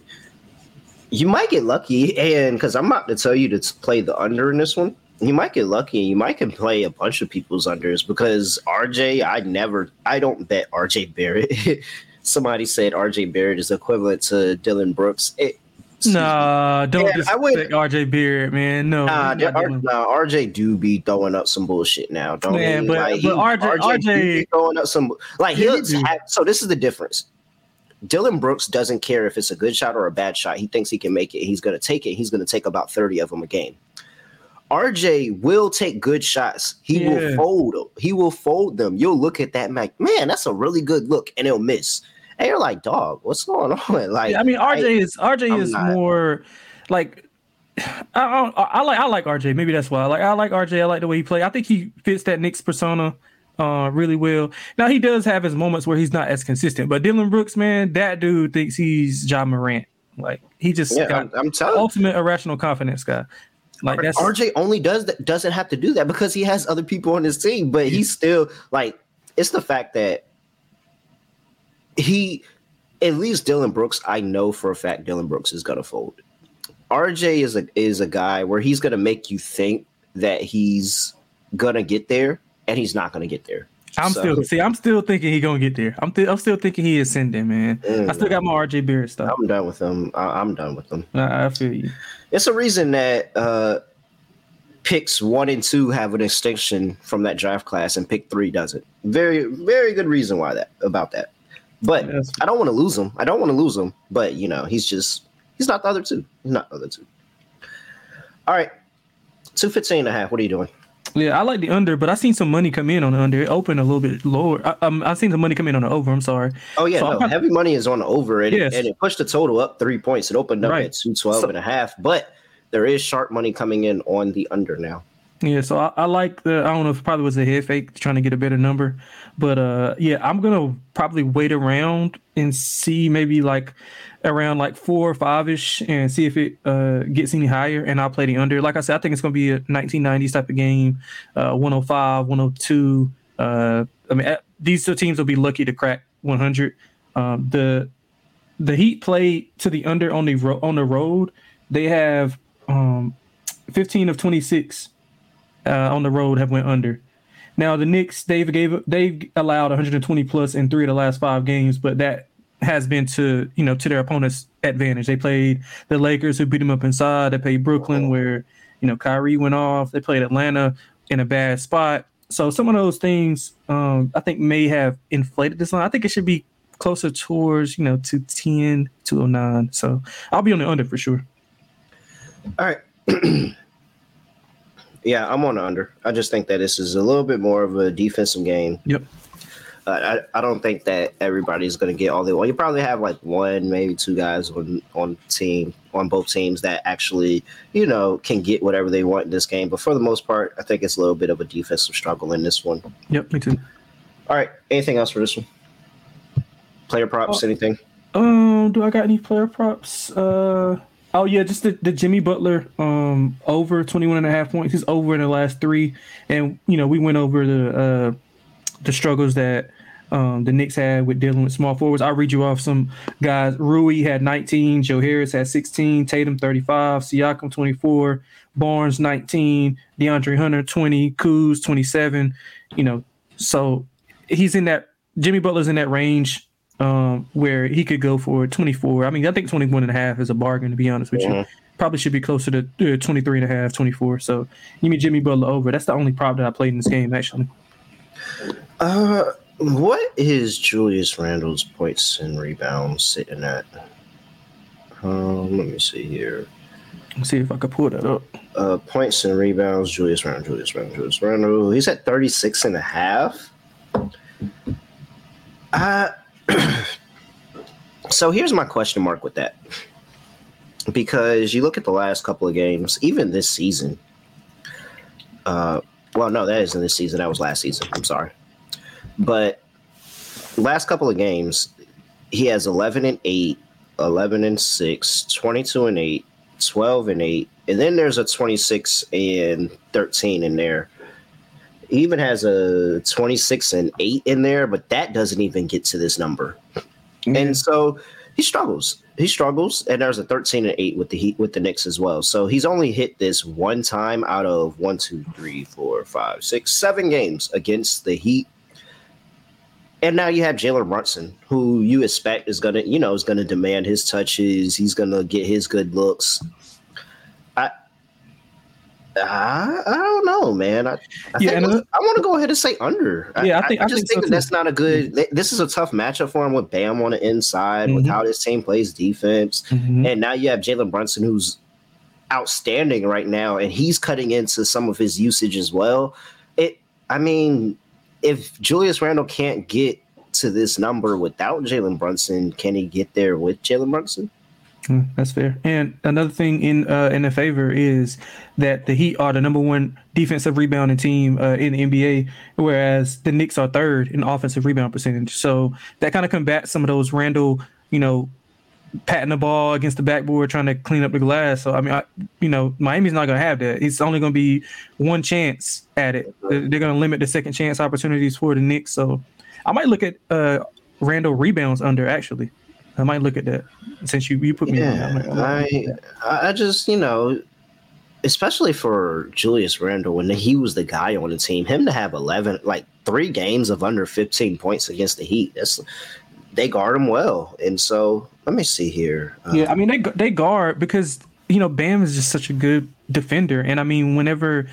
you might get lucky, and because I'm about to tell you to play the under in this one, you might get lucky, and you might can play a bunch of people's unders because RJ, I never, I don't bet RJ Barrett. <laughs> Somebody said RJ Barrett is equivalent to Dillon Brooks. It, Nah, don't yeah, I would, RJ Barrett, man. No, nah, R, nah, RJ do be throwing up some bullshit now, don't man. But, like, but he, RJ, RJ, RJ throwing up some like he'll have, so this is the difference. Dillon Brooks doesn't care if it's a good shot or a bad shot. He thinks he can make it. He's going to take it. He's going to take about 30 of them a game. RJ will take good shots. He yeah. will fold them. He will fold them. You'll look at that man. Man, that's a really good look, and he'll miss. And you're like, dog, what's going <laughs> on? Like, yeah, I mean, RJ I, is RJ I'm is not, more like <sighs> I, I, I, like I like RJ. Maybe that's why. I like I like RJ. I like the way he plays. I think he fits that Knicks persona uh, really well. Now he does have his moments where he's not as consistent, but Dillon Brooks, man, that dude thinks he's John Morant. Like he just yeah, got I'm, telling ultimate irrational confidence guy. Like that's RJ only does that doesn't have to do that because he has other people on his team, but he's still like it's the fact that he at least Dillon Brooks, I know for a fact Dillon Brooks is gonna fold. RJ is a is a guy where he's gonna make you think that he's gonna get there and he's not going to get there. I'm so. still see. I'm still thinking he gonna get there. I'm th- I'm still thinking he is sending man. Mm, I still got my RJ Barrett stuff. I'm done with him. I- am done with him. I-, I feel you. It's a reason that uh, picks one and two have an extinction from that draft class, and pick three doesn't. Very very good reason why that about that. But yes. I don't want to lose him. I don't want to lose him. But you know, he's just he's not the other two. He's not the other two. All right. 215 and a half. What are you doing? Yeah, I like the under, but I seen some money come in on the under. It opened a little bit lower. I, um, I seen some money come in on the over. I'm sorry. Oh yeah, so no, heavy money is on the over, and, yes. and it pushed the total up three points. It opened up right. at 212 so, and a half, but there is sharp money coming in on the under now. Yeah, so I, I, like the. I don't know if it probably was a head fake trying to get a better number, but uh, yeah, I'm gonna probably wait around and see maybe like around like four or five ish and see if it uh gets any higher, and I'll play the under. Like I said, I think it's gonna be a 1990s type of game, uh, 105, 102. Uh, I mean, these two teams will be lucky to crack 100. Um, the the Heat play to the under on the ro- on the road. They have um 15 of 26 uh, on the road have went under. Now the Knicks they've gave they've allowed 120 plus in three of the last five games, but that has been to you know to their opponent's advantage. They played the Lakers who beat them up inside. They played Brooklyn where you know Kyrie went off. They played Atlanta in a bad spot. So some of those things um, I think may have inflated this line. I think it should be closer towards you know to 10 to 09. So I'll be on the under for sure. All right. <clears throat> Yeah, I'm on the under. I just think that this is a little bit more of a defensive game. Yep. I, I don't think that everybody's going to get all the well. You probably have like one, maybe two guys on on team on both teams that actually, you know, can get whatever they want in this game. But for the most part, I think it's a little bit of a defensive struggle in this one. Yep, me too. All right. Anything else for this one? Player props? Uh, anything? Um, do I got any player props? Uh Oh yeah, just the, the Jimmy Butler um over 21 and a half points. He's over in the last 3 and you know, we went over the uh the struggles that um, the Knicks had with dealing with small forwards. I'll read you off some guys. Rui had 19, Joe Harris had 16, Tatum 35, Siakam 24, Barnes 19, DeAndre Hunter 20, Kuz 27. You know, so he's in that Jimmy Butler's in that range um, where he could go for 24. I mean, I think 21 and a half is a bargain, to be honest with you. Probably should be closer to uh, 23 and a half, 24. So you mean Jimmy Butler over. That's the only prop that I played in this game, actually. Uh, what is Julius Randle's points and rebounds sitting at? Um, let me see here. Let's see if I can pull that up. Uh, points and rebounds, Julius Randle, Julius Randle, Julius Randle. He's at 36 and a half. Uh, <clears throat> so here's my question mark with that. Because you look at the last couple of games, even this season. Uh, well, no, that isn't this season. That was last season. I'm sorry. But last couple of games, he has 11 and 8, 11 and 6, 22 and 8, 12 and 8, and then there's a 26 and 13 in there. He even has a 26 and 8 in there, but that doesn't even get to this number. Mm-hmm. And so he struggles. He struggles, and there's a 13 and 8 with the Heat with the Knicks as well. So he's only hit this one time out of one, two, three, four, five, six, seven games against the Heat. And now you have Jalen Brunson, who you expect is gonna, you know, is gonna demand his touches. He's gonna get his good looks. I, I don't know, man. I, I yeah, think I want to go ahead and say under. Yeah, I, I think I, just think, think so that's not a good. This is a tough matchup for him with Bam on the inside, mm-hmm. with how this team plays defense, mm-hmm. and now you have Jalen Brunson, who's outstanding right now, and he's cutting into some of his usage as well. It, I mean, if Julius Randle can't get to this number without Jalen Brunson, can he get there with Jalen Brunson? Mm, that's fair. And another thing in uh, in the favor is that the Heat are the number one defensive rebounding team uh, in the NBA, whereas the Knicks are third in offensive rebound percentage. So that kind of combats some of those Randle, you know, patting the ball against the backboard, trying to clean up the glass. So I mean, I, you know, Miami's not going to have that. It's only going to be one chance at it. They're, going to limit the second chance opportunities for the Knicks. So I might look at uh, Randle rebounds under actually. I might look at that since you you put me. Yeah, I I just you know, especially for Julius Randle when he was the guy on the team, him to have 11, like three games of under 15 points against the Heat, that's they guard him well. And so let me see here. Um, yeah, I mean they they guard because you know Bam is just such a good defender, and I mean whenever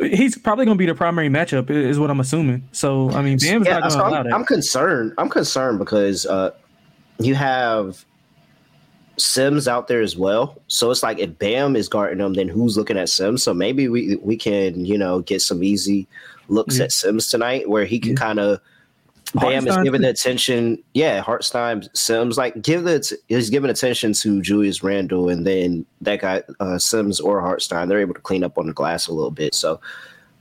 he's probably going to be the primary matchup is what I'm assuming. So I mean Bam's yeah, not going to allow I'm, that. I'm concerned. I'm concerned because uh, you have Sims out there as well. So it's like if Bam is guarding them, then who's looking at Sims? So maybe we we can you know get some easy looks yeah. at Sims tonight where he can yeah. kind of Bam is giving the attention. Yeah, Hartenstein Sims like give the he's giving attention to Julius Randle, and then that guy uh, Sims or Hartenstein they're able to clean up on the glass a little bit. So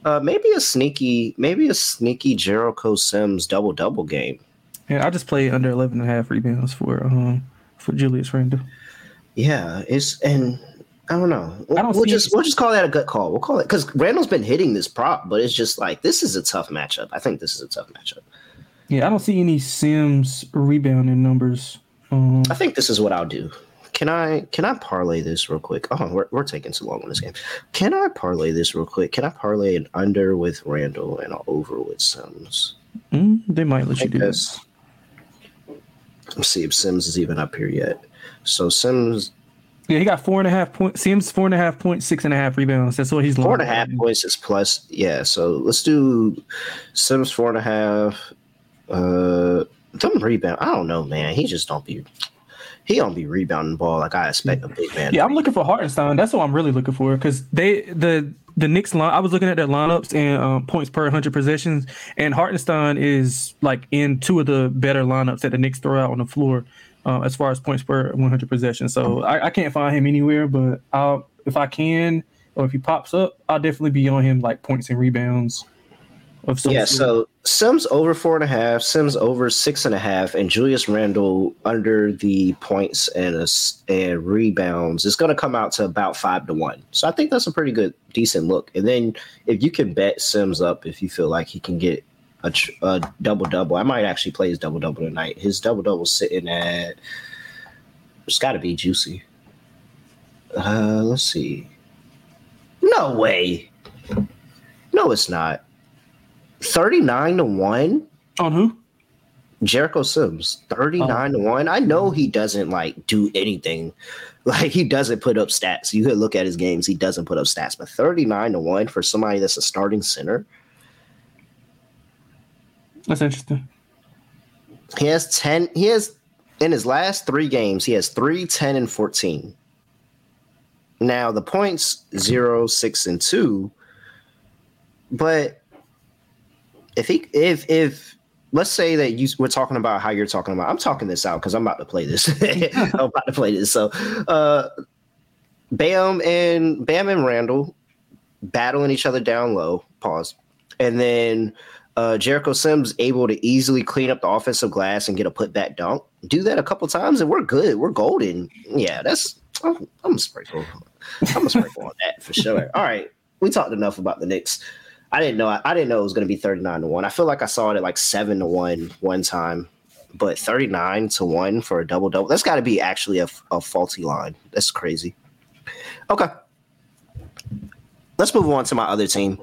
uh, maybe a sneaky, maybe a sneaky Jericho Sims double double game. Yeah, I just play under 11 and a half rebounds for um for Julius Randle. Yeah, it's and I don't know. We'll, I don't we'll just we'll just call that a gut call. We'll call it because Randle's been hitting this prop, but it's just like this is a tough matchup. I think this is a tough matchup. Yeah, I don't see any Sims rebounding numbers. Um, I think this is what I'll do. Can I can I parlay this real quick? Oh, we're, we're taking too long on this game. Can I parlay this real quick? Can I parlay an under with Randle and an over with Sims? Mm, they might let you do this. Let's see if Sims is even up here yet. So Sims. Yeah, he got four and a half point. Sims four and a half point, six and a half rebounds. That's what he's four and a half points is plus. Yeah, so let's do Sims four and a half. Uh, them rebound. I don't know, man. He just don't be. He don't be rebounding ball like I expect a big man. Yeah, I'm looking for Hartenstein. That's what I'm really looking for because they the the Knicks line. I was looking at their lineups and um, points per 100 possessions, and Hartenstein is like in two of the better lineups that the Knicks throw out on the floor uh, as far as points per 100 possessions. So I, I can't find him anywhere, but I'll, if I can or if he pops up, I'll definitely be on him like points and rebounds. Of some yeah, sort. so Sims over four and a half, Sims over six and a half, and Julius Randle under the points and a, and rebounds is going to come out to about five to one. So I think that's a pretty good, decent look. And then if you can bet Sims up, if you feel like he can get a, a double double, I might actually play his double double tonight. His double double sitting at it's got to be juicy. Uh, let's see. No way. No, it's not. 39 to 1 on who? Jericho Sims, 39 oh. to 1. I know he doesn't like do anything. <laughs> Like he doesn't put up stats. You could look at his games, he doesn't put up stats, but 39 to 1 for somebody that's a starting center. That's interesting. He has 10 he has in his last 3 games, he has 3 10 and 14. Now the points 0 6 and 2 but if he if if let's say that you we're talking about how you're talking about i'm talking this out because i'm about to play this <laughs> i'm about to play this so uh bam and bam and randle battling each other down low pause and then uh, Jericho Sims able to easily clean up the offensive glass and get a putback dunk. Do that a couple times and we're good. We're golden. Yeah, that's I'm, I'm a sprinkle. I'm a sprinkle on that for sure. All right, we talked enough about the Knicks. I didn't know. I, I didn't know it was going to be 39 to 1. I feel like I saw it at like 7 to 1 one time, but 39 to 1 for a double double. That's got to be actually a, a faulty line. That's crazy. Okay. Let's move on to my other team.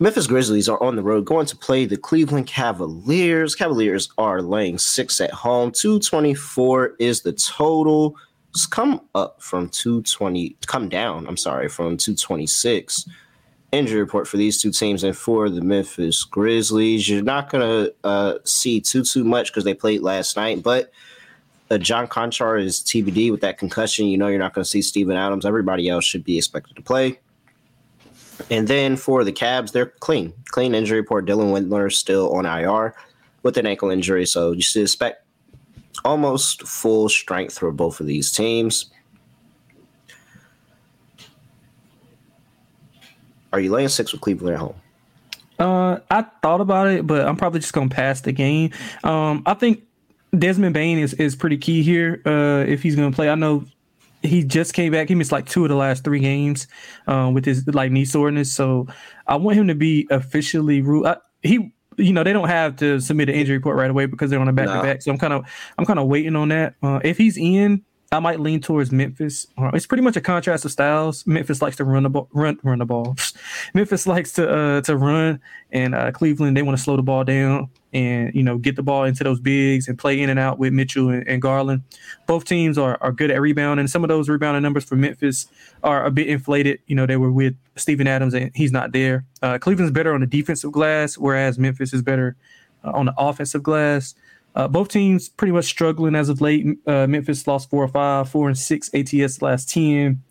Memphis Grizzlies are on the road going to play the Cleveland Cavaliers. Cavaliers are laying six at home. 224 is the total. It's come up from 220, come down, I'm sorry, from 226 injury report for these two teams and for the Memphis Grizzlies. You're not going to uh, see too too much because they played last night, but uh, John Konchar is TBD with that concussion. You know you're not going to see Steven Adams. Everybody else should be expected to play. And then for the Cavs, they're clean, clean injury report. Dylan Windler still on IR with an ankle injury, so you should expect almost full strength for both of these teams. Are you laying six with Cleveland at home? Uh, I thought about it, but I'm probably just gonna pass the game. Um, I think Desmond Bane is is pretty key here. Uh, if he's gonna play, I know he just came back. He missed like two of the last three games, um, with his like knee soreness. So I want him to be officially ruled. He, you know, they don't have to submit an injury report right away because they're on a back to back. So I'm kind of I'm kind of waiting on that. Uh, if he's in, I might lean towards Memphis. It's pretty much a contrast of styles. Memphis likes to run the ball, run, run the ball. <laughs> Memphis likes to uh, to run, and uh, Cleveland they want to slow the ball down and you know get the ball into those bigs and play in and out with Mitchell and, and Garland. Both teams are, are good at rebounding. Some of those rebounding numbers for Memphis are a bit inflated. You know they were with Steven Adams and he's not there. Uh, Cleveland's better on the defensive glass, whereas Memphis is better uh, on the offensive glass. Uh, both teams pretty much struggling as of late. Uh, Memphis lost four or five, four and six ATS last ten.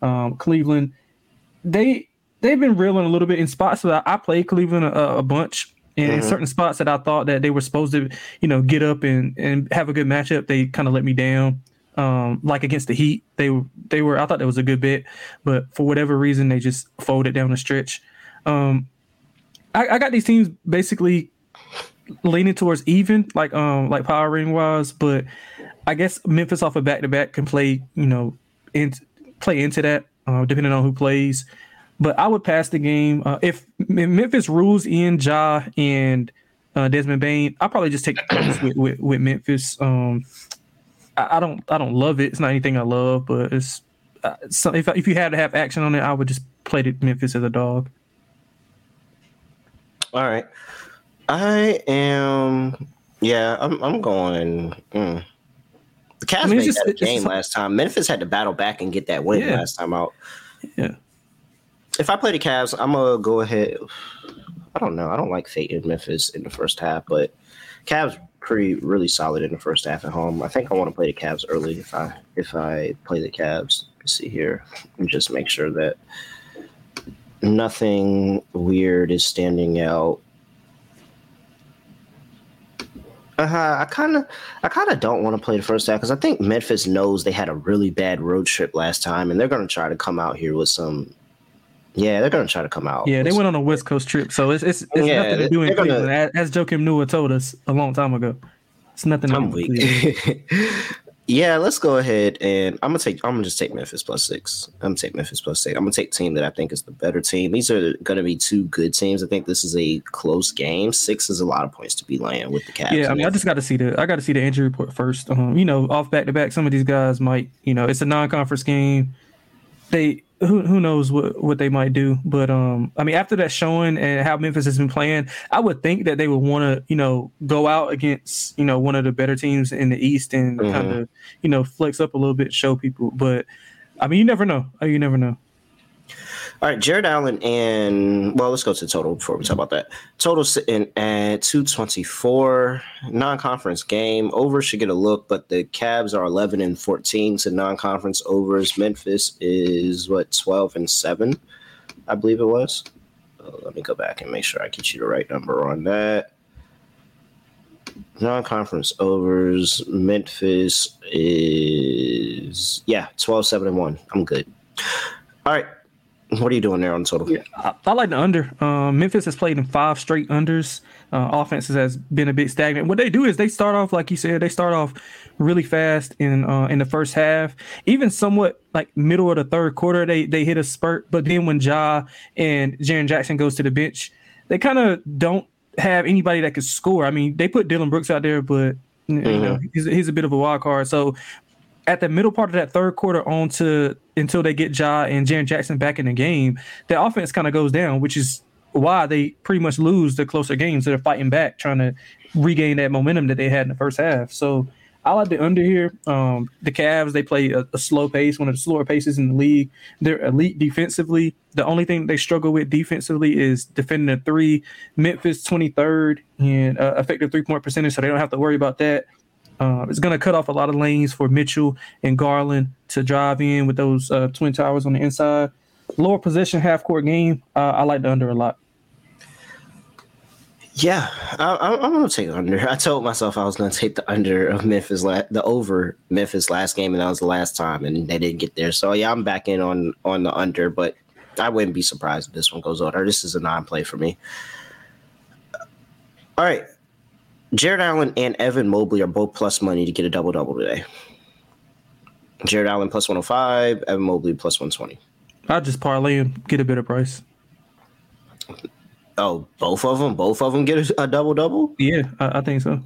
Um, Cleveland, they they've been reeling a little bit in spots. So I, played Cleveland a, a bunch, and mm-hmm. in certain spots that I thought that they were supposed to, you know, get up and and have a good matchup, they kind of let me down. Um, like against the Heat, they were they were. I thought that was a good bit, but for whatever reason, they just folded down the stretch. Um, I, I got these teams basically leaning towards even, like um like power rating wise, but I guess Memphis off a of back to back can play, you know, in play into that, uh, depending on who plays. But I would pass the game uh, if Memphis rules in Ja and uh, Desmond Bane. I'll probably just take with, with, with Memphis. Um, I, I, don't I don't love it. It's not anything I love, but it's uh, so if if you had to have action on it, I would just play the Memphis as a dog. All right. I am. Yeah, I'm. I'm going. Mm. The Cavs I mean, made just, that game last time. Memphis had to battle back and get that win yeah. last time out. Yeah. If I play the Cavs, I'm gonna go ahead. I don't know. I don't like fate in Memphis in the first half, but Cavs pretty really solid in the first half at home. I think I want to play the Cavs early if I if I play the Cavs. Let's see here and just make sure that nothing weird is standing out uh-huh. I kind of, I kind of don't want to play the first half because I think Memphis knows they had a really bad road trip last time, and they're going to try to come out here with some. Yeah, they're going to try to come out. Yeah, they went on a West Coast trip, so it's it's, it's yeah, nothing to do in Cleveland. Gonna, as Joakim Noah told us a long time ago, it's nothing. I'm weak. <laughs> Yeah, let's go ahead and I'm gonna take. I'm gonna just take Memphis plus six. I'm gonna take Memphis plus six. I'm gonna take team that I think is the better team. These are gonna be two good teams. I think this is a close game. Six is a lot of points to be laying with the Cavs. Yeah, I mean, I just got to see the. I got to see the injury report first. Um, you know, off back to back, some of these guys might. You know, it's a non-conference game. They who who knows what what they might do. But um, I mean, after that showing and how Memphis has been playing, I would think that they would want to you know go out against you know one of the better teams in the East and mm-hmm. kind of you know flex up a little bit, show people. But I mean, you never know. You never know. All right, Jarrett Allen and well, let's go to total before we talk about that. Total sitting at two twenty four. Non conference game over should get a look, but the Cavs are eleven and fourteen to non conference overs. Memphis is what twelve and seven, I believe it was. Uh, let me go back and make sure I get you the right number on that. Non conference overs. Memphis is yeah, 12 7 and 1. I'm good. All right. What are you doing there on total? Yeah, I, I like the under. Um, Memphis has played in five straight unders. Uh, offenses has been a bit stagnant. What they do is they start off, like you said, they start off really fast in uh, in the first half, even somewhat like middle of the third quarter. They they hit a spurt, but then when Ja and Jaren Jackson goes to the bench, they kind of don't have anybody that could score. I mean, they put Dillon Brooks out there, but you mm-hmm. know he's, he's a bit of a wild card. So at the middle part of that third quarter on to until they get Ja and Jaren Jackson back in the game, the offense kind of goes down, which is why they pretty much lose the closer games. They're fighting back, trying to regain that momentum that they had in the first half. So I like the under here. Um, the Cavs they play a, a, slow pace, one of the slower paces in the league. They're elite defensively. The only thing they struggle with defensively is defending a three. Memphis 23rd in uh, effective three point percentage, so they don't have to worry about that. Uh, it's going to cut off a lot of lanes for Mitchell and Garland to drive in with those uh, twin towers on the inside. Lower position half court game. Uh, I like the under a lot. Yeah, I, am going to take under. I told myself I was going to take the under of Memphis, la- the over Memphis last game, and that was the last time, and they didn't get there. So yeah, I'm back in on on the under, but I wouldn't be surprised if this one goes under. This is a non-play for me. All right, Jarrett Allen and Evan Mobley are both plus money to get a double double today. Jarrett Allen plus 105, Evan Mobley plus 120. I'll just parlay and get a better price. Oh, both of them? Both of them get a, a double double? Yeah, I, I, think so.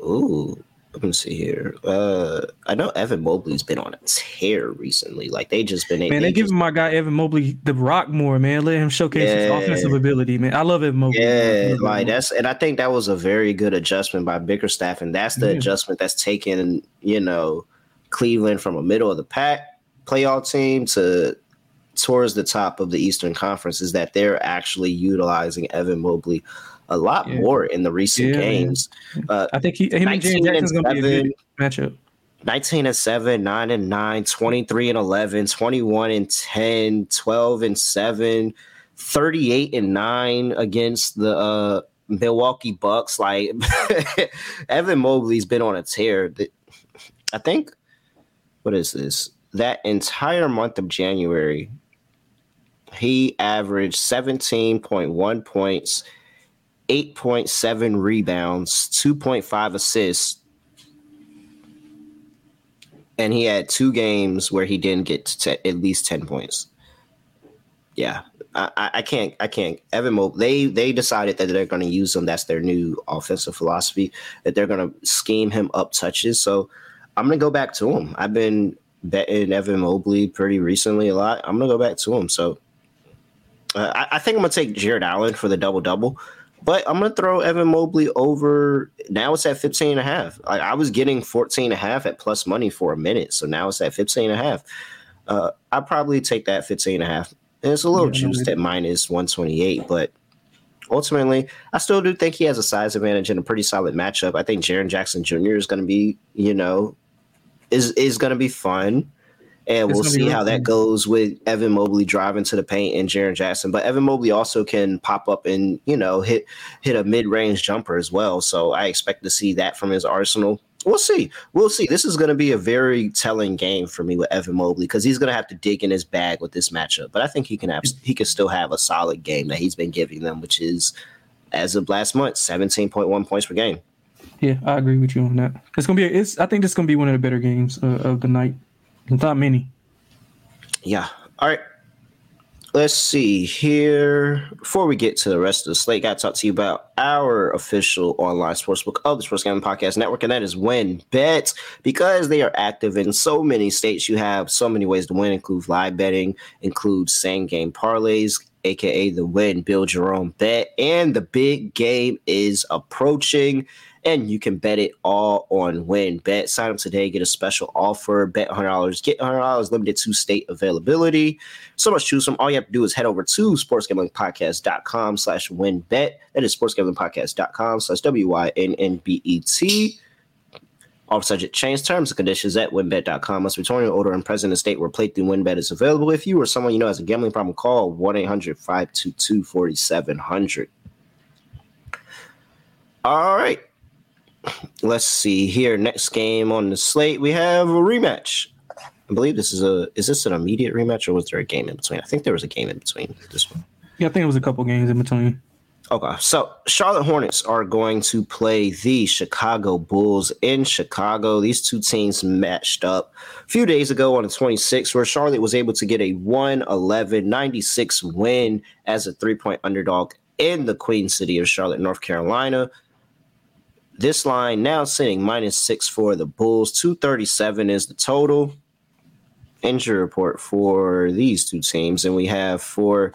Ooh. Let me see here. Uh, I know Evan Mobley's been on a tear recently. Like they just been. Man, they, they giving my guy Evan Mobley the rock more, man. Let him showcase yeah. his offensive ability, man. I love Evan Mobley. Yeah, like that's, and I think that was a very good adjustment by Bickerstaff, and that's the yeah. adjustment that's taken, you know, Cleveland from a middle of the pack playoff team to towards the top of the Eastern Conference. Is that they're actually utilizing Evan Mobley a lot yeah. more in the recent yeah, games. Uh, I think he, him and Jaren Jackson's going to be a good matchup. 19 and 7, 9 and 9, 23 and 11, 21 and 10, 12 and 7, 38 and 9 against the uh, Milwaukee Bucks. Like <laughs> Evan Mobley's been on a tear. I think what is this? That entire month of January, he averaged 17.1 points, 8.7 rebounds, 2.5 assists. And he had two games where he didn't get to at least 10 points. Yeah, I, I can't. I can't. Evan Mobley. They they decided that they're going to use him. That's their new offensive philosophy. That they're going to scheme him up touches. So I'm going to go back to him. I've been betting Evan Mobley pretty recently a lot. I'm going to go back to him. So uh, I, I, think I'm going to take Jarrett Allen for the double double. But I'm going to throw Evan Mobley over. Now it's at 15 and a half. I, I was getting 14 and a half at plus money for a minute. So now it's at 15 and a half. Uh, I'd probably take that 15 and a half. And it's a little yeah, juiced at minus 128. But ultimately, I still do think he has a size advantage and a pretty solid matchup. I think Jaren Jackson Jr. is going to be, you know, is is going to be fun and it's we'll see how that goes with Evan Mobley driving to the paint and Jaren Jackson. But Evan Mobley also can pop up and you know hit hit a mid range jumper as well. So I expect to see that from his arsenal. We'll see. We'll see. This is going to be a very telling game for me with Evan Mobley because he's going to have to dig in his bag with this matchup. But I think he can have he can still have a solid game that he's been giving them, which is as of last month, seventeen point one points per game. Yeah, I agree with you on that. It's gonna be. A, it's. I think this is gonna be one of the better games uh, of the night. Not many. Yeah. All right. Let's see here. Before we get to the rest of the slate, I got to talk to you about our official online sportsbook of the Sports Gambling Podcast Network, and that is WynnBET. Because they are active in so many states, you have so many ways to win, include live betting, include same game parlays, aka the win, build your own bet, and the big game is approaching and you can bet it all on WynnBET. Sign up today, get a special offer, bet $100, get $100 limited to state availability. So much choose from. All you have to do is head over to sportsgamblingpodcast.com slash wynnbet. That is sportsgamblingpodcast.com slash W-Y-N-N-B-E-T. All subject change terms and conditions at wynnbet.com. Must be return your order in present state where playthrough WynnBET is available. If you or someone you know has a gambling problem, call 1 800 522 4700. All right let's see here. Next game on the slate, we have a rematch. I believe this is a is this an immediate rematch or was there a game in between? I think there was a game in between this one. Yeah, I think it was a couple games in between. Okay, so Charlotte Hornets are going to play the Chicago Bulls in Chicago. These two teams matched up a few days ago on the 26th, where Charlotte was able to get a 111 96 win as a three point underdog in the Queen City of Charlotte, North Carolina. This line now sitting minus six for the Bulls. 237 is the total injury report for these two teams. And we have for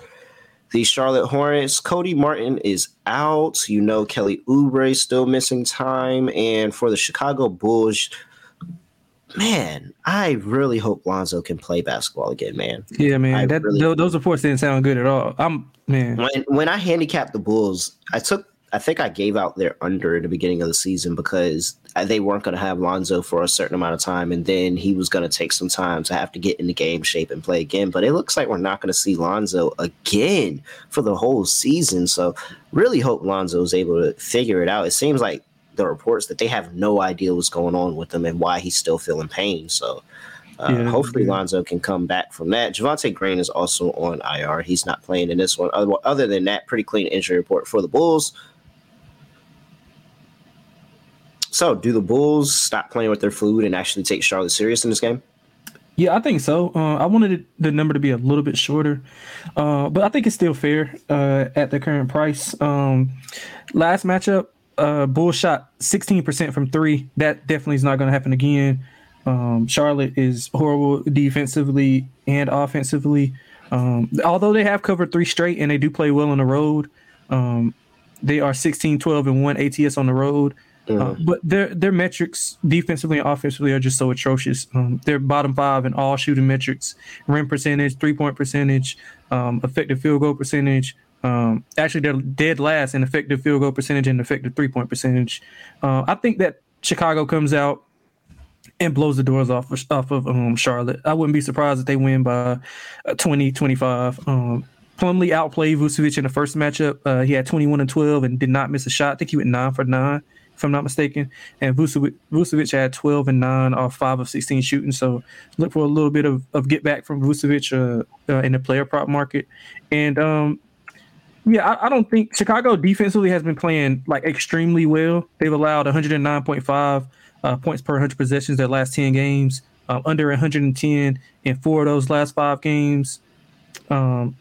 the Charlotte Hornets, Cody Martin is out. You know, Kelly Oubre still missing time. And for the Chicago Bulls, man, I really hope Lonzo can play basketball again, man. Yeah, man. that, really those reports didn't sound good at all. I'm man. When when I handicapped the Bulls, I took I think I gave out their under at the beginning of the season because they weren't going to have Lonzo for a certain amount of time, and then he was going to take some time to have to get into game shape and play again. But it looks like we're not going to see Lonzo again for the whole season. So, really hope Lonzo is able to figure it out. It seems like the reports that they have no idea what's going on with him and why he's still feeling pain. So. Uh, yeah, hopefully yeah. Lonzo can come back from that. Javonte Green is also on IR. He's not playing in this one. Other, other than that, pretty clean injury report for the Bulls. So, do the Bulls stop playing with their food and actually take Charlotte serious in this game? Yeah, I think so. Uh, I wanted the number to be a little bit shorter, uh, but I think it's still fair uh, at the current price. Um, last matchup, uh, Bull shot 16% from three. That definitely is not going to happen again. Um, Charlotte is horrible defensively and offensively. Um, although they have covered three straight and they do play well on the road, um, they are 16, 12, and one ATS on the road. Uh, but their their metrics defensively and offensively are just so atrocious. Um, they're bottom five in all shooting metrics: rim percentage, three point percentage, um, effective field goal percentage. Um, actually, they're dead last in effective field goal percentage and effective three point percentage. Uh, I think that Chicago comes out and blows the doors off of, off of um, Charlotte. I wouldn't be surprised if they win by uh, 20, 25. Um, Plumlee outplayed Vucevic in the first matchup. Uh, he had 21 and 12 and did not miss a shot. I think he went nine for nine, if I'm not mistaken. And Vucevic, had 12 and nine off five of 16 shooting. So look for a little bit of, of get back from Vucevic uh, uh, in the player prop market. And um, yeah, I, I, don't think Chicago defensively has been playing like extremely well. They've allowed 109.5 uh, points per 100 possessions their last 10 games, uh, under 110 in four of those last five games. Um,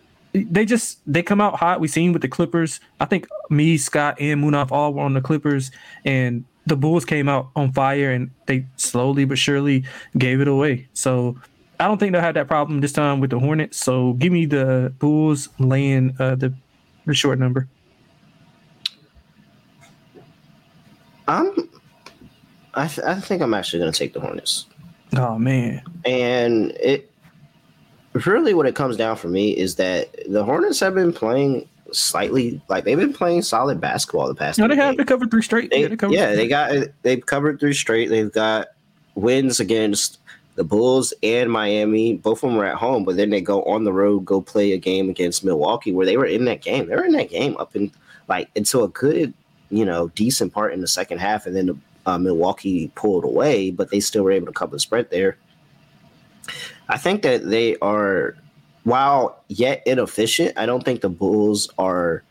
they just they come out hot. We seen with the Clippers. I think me, Scott, and Munaf all were on the Clippers, and the Bulls came out on fire, and they slowly but surely gave it away. So I don't think they'll have that problem this time with the Hornets. So give me the Bulls laying uh, the the short number. I'm. I, th- I think I'm actually going to take the Hornets. Oh man! And it really what it comes down for me is that the Hornets have been playing slightly like they've been playing solid basketball the past. No, they have. They covered three straight. They, yeah, they, yeah, they got they've covered three straight. They've got wins against the Bulls and Miami. Both of them were at home, but then they go on the road, go play a game against Milwaukee where they were in that game. They were in that game up in like until a good, you know, decent part in the second half, and then the, uh, Milwaukee pulled away, but they still were able to cover the spread there. I think that they are, while yet inefficient, I don't think the Bulls are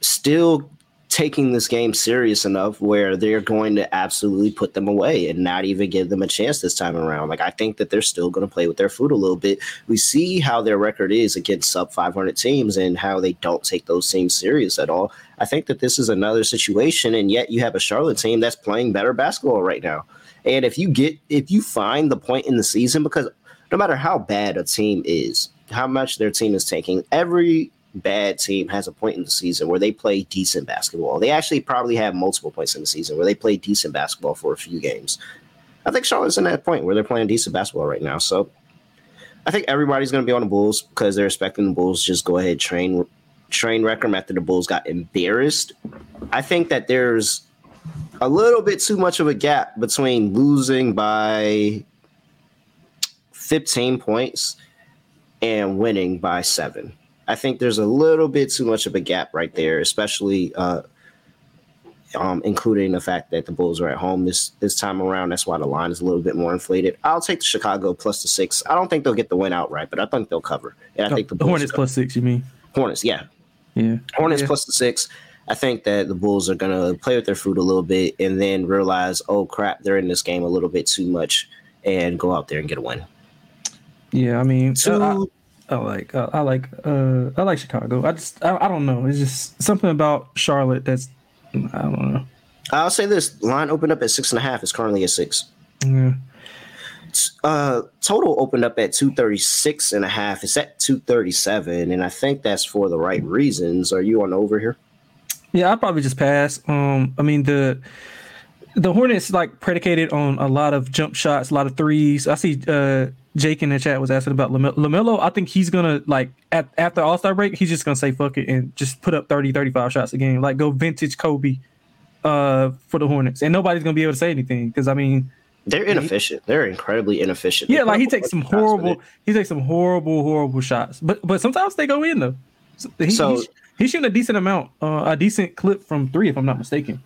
still taking this game serious enough where they're going to absolutely put them away and not even give them a chance this time around. Like I think that they're still going to play with their food a little bit. We see how their record is against sub 500 teams and how they don't take those teams serious at all. I think that this is another situation and yet you have a Charlotte team that's playing better basketball right now. And if you get if you find the point in the season because no matter how bad a team is, how much their team is taking, every bad team has a point in the season where they play decent basketball. They actually probably have multiple points in the season where they play decent basketball for a few games. I think Charlotte's in that point where they're playing decent basketball right now. So I think everybody's going to be on the Bulls because they're expecting the Bulls just go ahead train train wreck them after the Bulls got embarrassed. I think that there's a little bit too much of a gap between losing by 15 points and winning by seven. I think there's a little bit too much of a gap right there, especially uh, um, including the fact that the Bulls are at home this this time around. That's why the line is a little bit more inflated. I'll take the Chicago plus the six. I don't think they'll get the win outright, but I think they'll cover. And I oh, think the, the Hornets plus six. You mean Hornets? Yeah, yeah. Hornets yeah. plus the six. I think that the Bulls are going to play with their food a little bit and then realize, oh crap, they're in this game a little bit too much, and go out there and get a win. Yeah, I mean, I, I, like uh, I like uh, I like Chicago. I just I, I, don't know. It's just something about Charlotte that's I don't know. I'll say this: line opened up at six and a half. It's currently at six. Yeah. Uh, total opened up at 236 and a half. It's at 237, and I think that's for the right reasons. Are you on over here? Yeah, I'll probably just pass. Um, I mean the the Hornets like predicated on a lot of jump shots, a lot of threes. I see uh Jake in the chat was asking about LaMelo. LaMelo, I think he's going to, like, at, after All Star break, he's just going to say fuck it and just put up 30, 35 shots a game. Like, go vintage Kobe uh, for the Hornets. And nobody's going to be able to say anything because, I mean, they're inefficient. They're incredibly inefficient. Yeah, like he takes some horrible, he takes some horrible, horrible shots. But but sometimes they go in though. He, so he's, he's shooting a decent amount, uh, a decent clip from three, if I'm not mistaken.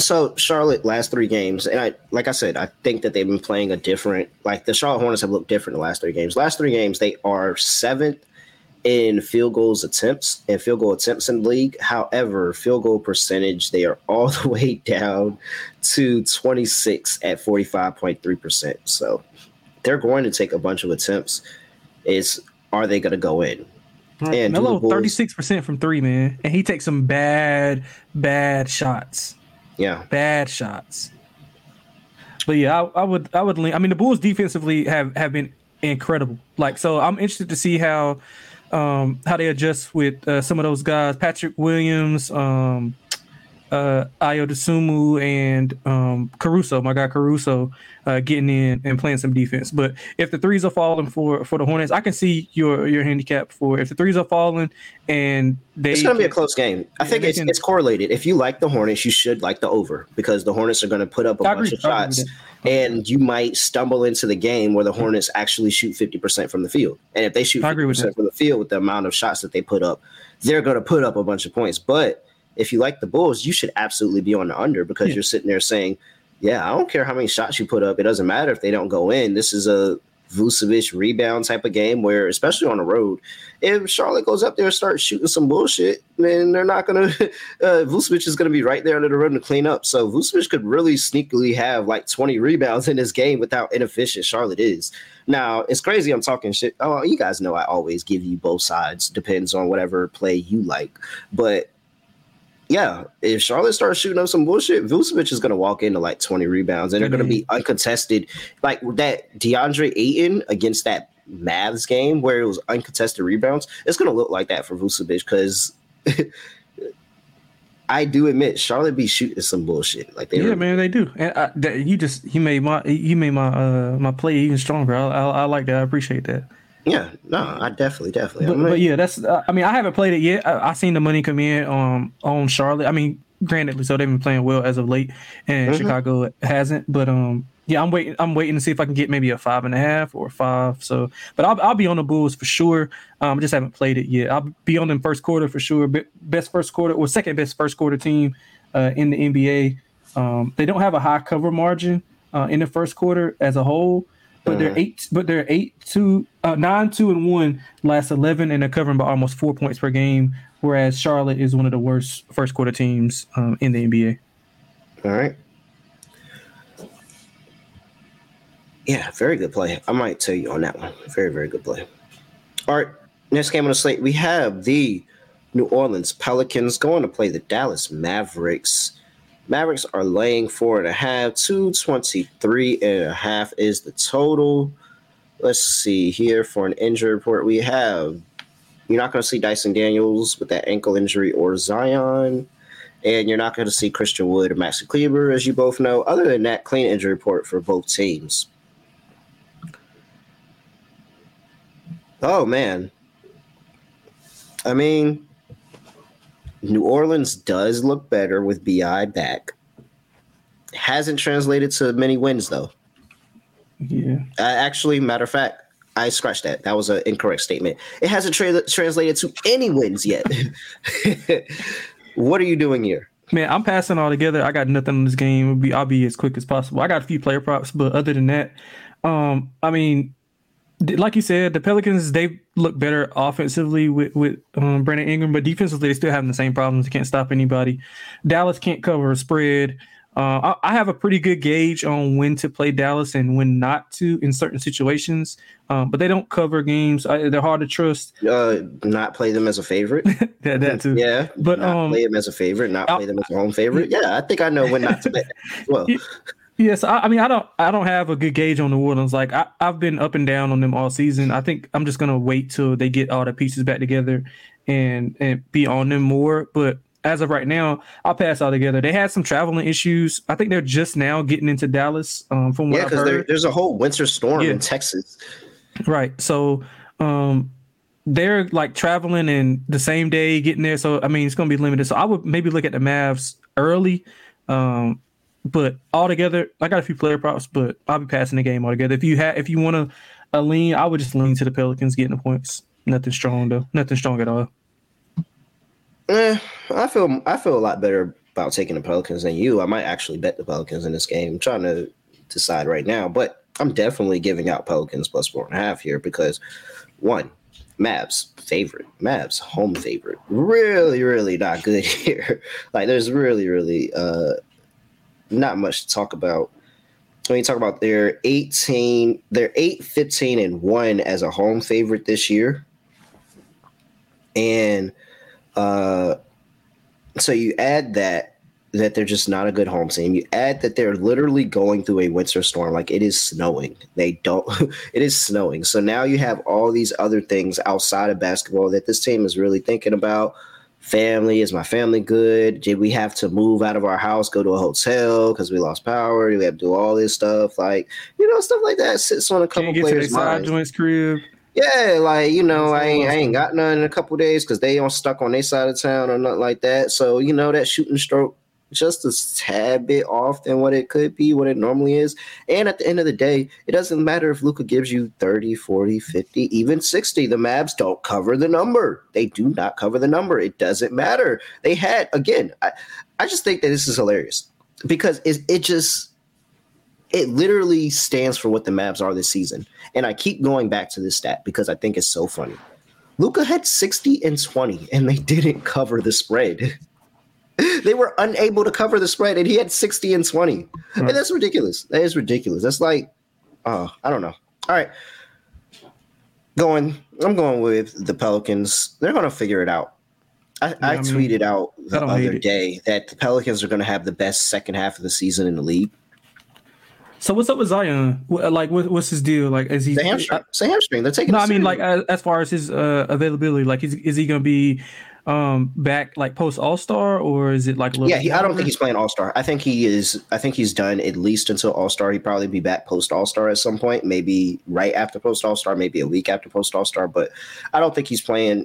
So Charlotte last three games, and I like I said, I think that they've been playing a different. Like the Charlotte Hornets have looked different the last three games. Last three games, they are seventh in field goals attempts and field goal attempts in the league. However, field goal percentage, they are all <laughs> the way down to 26 at 45.3%. So they're going to take a bunch of attempts. Is are they going to go in? And Melo thirty six percent from three, man, and he takes some bad, bad shots. Yeah, bad shots. But yeah, I, I would, I would lean. I mean, the Bulls defensively have have been incredible. Like, so I'm interested to see how um how they adjust with uh, some of those guys, Patrick Williams, um, uh, Ayo and um, Caruso, my guy Caruso, uh, getting in and playing some defense. But if the threes are falling for for the Hornets, I can see your your handicap for if the threes are falling and they. It's going to be a close game. I think it's, can, it's correlated. If you like the Hornets, you should like the over because the Hornets are going to put up a I bunch agree, of shots, and you might stumble into the game where the Hornets actually shoot fifty percent from the field. And if they shoot fifty percent from the field with the amount of shots that they put up, they're going to put up a bunch of points. But if you like the Bulls, you should absolutely be on the under because yeah. you're sitting there saying, "Yeah, I don't care how many shots you put up. It doesn't matter if they don't go in. This is a Vucevic rebound type of game where, especially on the road, if Charlotte goes up there and starts shooting some bullshit, then they're not gonna. <laughs> Uh, Vucevic is gonna be right there under the rim to clean up. So Vucevic could really sneakily have like 20 rebounds in this game without inefficient Charlotte is. Now it's crazy. I'm talking shit. Oh, you guys know I always give you both sides. Depends on whatever play you like, but yeah, if Charlotte starts shooting up some bullshit, Vucevic is going to walk into like 20 rebounds and they're going to be uncontested. Like that DeAndre Ayton against that Mavs game where it was uncontested rebounds, it's going to look like that for Vucevic because <laughs> I do admit Charlotte be shooting some bullshit. Like they yeah, man, they do. And I, that, you just you made my you made my uh my play even stronger. I, I, I like that. I appreciate that. Yeah, no, I definitely, definitely. But, but yeah, that's. Uh, I mean, I haven't played it yet. I, I seen the money come in um on Charlotte. I mean, granted, so they've been playing well as of late, and mm-hmm. Chicago hasn't. But um, yeah, I'm waiting. I'm waiting to see if I can get maybe a five and a half or five. So, but I'll, I'll be on the Bulls for sure. Um, I just haven't played it yet. I'll be on them first quarter for sure. Best first quarter or second best first quarter team uh, in the NBA. Um, they don't have a high cover margin uh, in the first quarter as a whole but they're mm-hmm. eight, but they're eight two, uh, nine two and one last eleven, and they're covering by almost four points per game. Whereas Charlotte is one of the worst first quarter teams um, in the NBA. All right. Yeah, very good play. I might tell you on that one. Very, very good play. All right, next game on the slate, we have the New Orleans Pelicans going to play the Dallas Mavericks. Mavericks are laying four and a half. 223 and a half is the total. Let's see here for an injury report. We have you're not going to see Dyson Daniels with that ankle injury or Zion. And you're not going to see Christian Wood or Maxi Kleber, as you both know. Other than that, clean injury report for both teams. Oh, man. I mean, New Orleans does look better with BI back. Hasn't translated to many wins though. Yeah. Uh, actually, matter of fact, I scratched that. That was an incorrect statement. It hasn't tra- translated to any wins yet. <laughs> what are you doing here? Man, I'm passing all together. I got nothing in this game. I'll be, I'll be as quick as possible. I got a few player props, but other than that, um, I mean, like you said, the Pelicans they look better offensively with with um, Brandon Ingram, but defensively they still having the same problems. They can't stop anybody. Dallas can't cover a spread. Uh, I, I, have a pretty good gauge on when to play Dallas and when not to in certain situations, um, but they don't cover games. I, they're hard to trust. Uh, not play them as a favorite. <laughs> that, that too. Yeah, but um, play them as a favorite. Not play them as a home favorite. Yeah, I think I know when not to. Play. <laughs> Well. Yes, I, I, mean I don't I don't have a good gauge on the Orleans. Like I, I've been up and down on them all season. I think I'm just gonna wait till they get all the pieces back together and and be on them more. But as of right now, I'll pass all together. They had some traveling issues. I think they're just now getting into Dallas. Um, from what yeah, because there's a whole winter storm yeah. in Texas. Right. So um, they're like traveling and the same day getting there. So I mean, it's going to be limited. So I would maybe look at the Mavs early. Um, but altogether, I got a few player props, but I'll be passing the game altogether. If you have, if you want to a lean, I would just lean to the Pelicans getting the points. Nothing strong though. Nothing strong at all. Eh, I feel I feel a lot better about taking the Pelicans than you. I might actually bet the Pelicans in this game. I'm trying to decide right now, but I'm definitely giving out Pelicans plus four and a half here because one, Mavs favorite, Mavs home favorite, really, really not good <laughs> here. like there's really, really uh not much to talk about. When you talk about their 18, they're 8, 15, and 1 as a home favorite this year. And uh, so you add that that they're just not a good home team. You add that they're literally going through a winter storm, like it is snowing. They don't. <laughs> it is snowing. So now you have all these other things outside of basketball that this team is really thinking about. Family is my family good? Did we have to move out of our house, go to a hotel because we lost power? Do we have to do all this stuff? Like you know, stuff like that sits on a couple players' minds. Joints crib. Yeah, like you know, I ain't, I ain't got none in a couple days because they on stuck on their side of town or nothing like that. So you know that shooting stroke just a tad bit off than what it could be, what it normally is. And at the end of the day, it doesn't matter if Luka gives you 30, 40, 50, even 60. The Mavs don't cover the number. They do not cover the number. It doesn't matter. They had, again, I, I just think that this is hilarious because it, it just, it literally stands for what the Mavs are this season. And I keep going back to this stat because I think it's so funny. Luka had 60 and 20, and they didn't cover the spread. <laughs> they were unable to cover the spread, and he had 60 and 20. And that's ridiculous. That is ridiculous. That's like, uh, I don't know. All right. Going, I'm going with the Pelicans. They're going to figure it out. I, yeah, I, I mean, tweeted out the other day that the Pelicans are going to have the best second half of the season in the league. So what's up with Zion? Like, what, what's his deal? Like, is he? It's a hamstring. It's a hamstring. They're taking. No, I mean, like, as, as, far as his uh, availability, like, is is he going to be um back like post All Star or is it like a little yeah? He, I don't think he's playing All Star. I think he is. I think he's done at least until All Star. He'd probably be back post All Star at some point, maybe right after post All Star, maybe a week after post All Star. But I don't think he's playing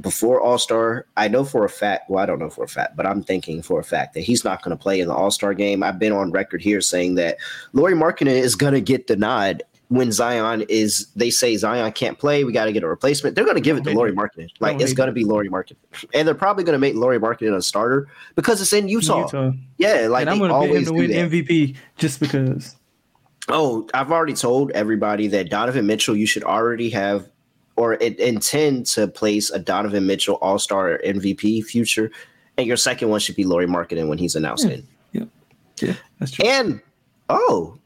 before All Star. I know for a fact. Well, I don't know for a fact, but I'm thinking for a fact that he's not going to play in the All Star game. I've been on record here saying that Lauri Markkanen is going to get the nod when Zion is, they say Zion can't play, we got to get a replacement. They're going to give it to Lauri Markkanen. Like it's going to be Lauri Markkanen, and they're probably going to make Lauri Markkanen a starter because it's in Utah. Utah. Yeah, like and I'm going to bet him to win MVP just because. Oh, I've already told everybody that Donovan Mitchell, you should already have or it, intend to place a Donovan Mitchell All Star MVP future, and your second one should be Lauri Markkanen when he's announced yeah. in. Yeah, yeah, that's true. And oh,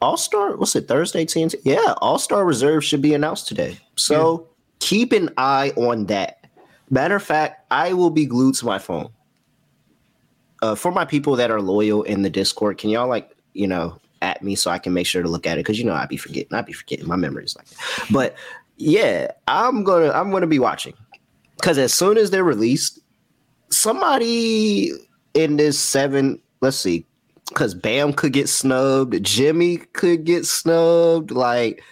all Star, what's it, Thursday, TNT? Yeah, All Star Reserve should be announced today. So yeah. keep an eye on that. Matter of fact, I will be glued to my phone. Uh, for my people that are loyal in the Discord, can y'all like, you know, at me so I can make sure to look at it? Because you know I'd be forgetting. I'd be forgetting. My memory is like that. But yeah, I'm gonna I'm gonna be watching. Cause as soon as they're released, somebody in this seven, let's see, because Bam could get snubbed, Jimmy could get snubbed. Like,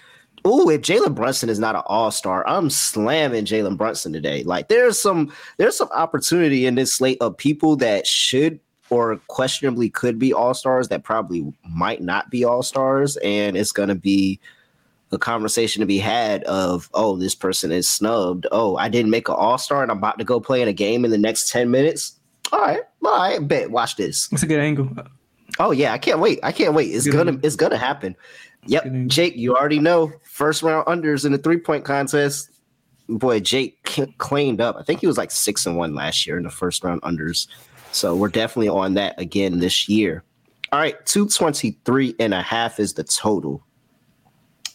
oh, if Jalen Brunson is not an all star, I'm slamming Jalen Brunson today. Like, there's some there's some opportunity in this slate of people that should or questionably could be all stars that probably might not be all stars, and it's gonna be a conversation to be had of oh this person is snubbed oh i didn't make an all-star and i'm about to go play in a game in the next 10 minutes all right all right bet watch this it's a good angle Oh yeah, I can't wait. I can't wait. It's gonna it's gonna happen. Yep, Jake, you already know first round unders in the three point contest. Boy, Jake cleaned up. I think he was like six and one last year in the first round unders. So we're definitely on that again this year. All right, 223 and a half is the total.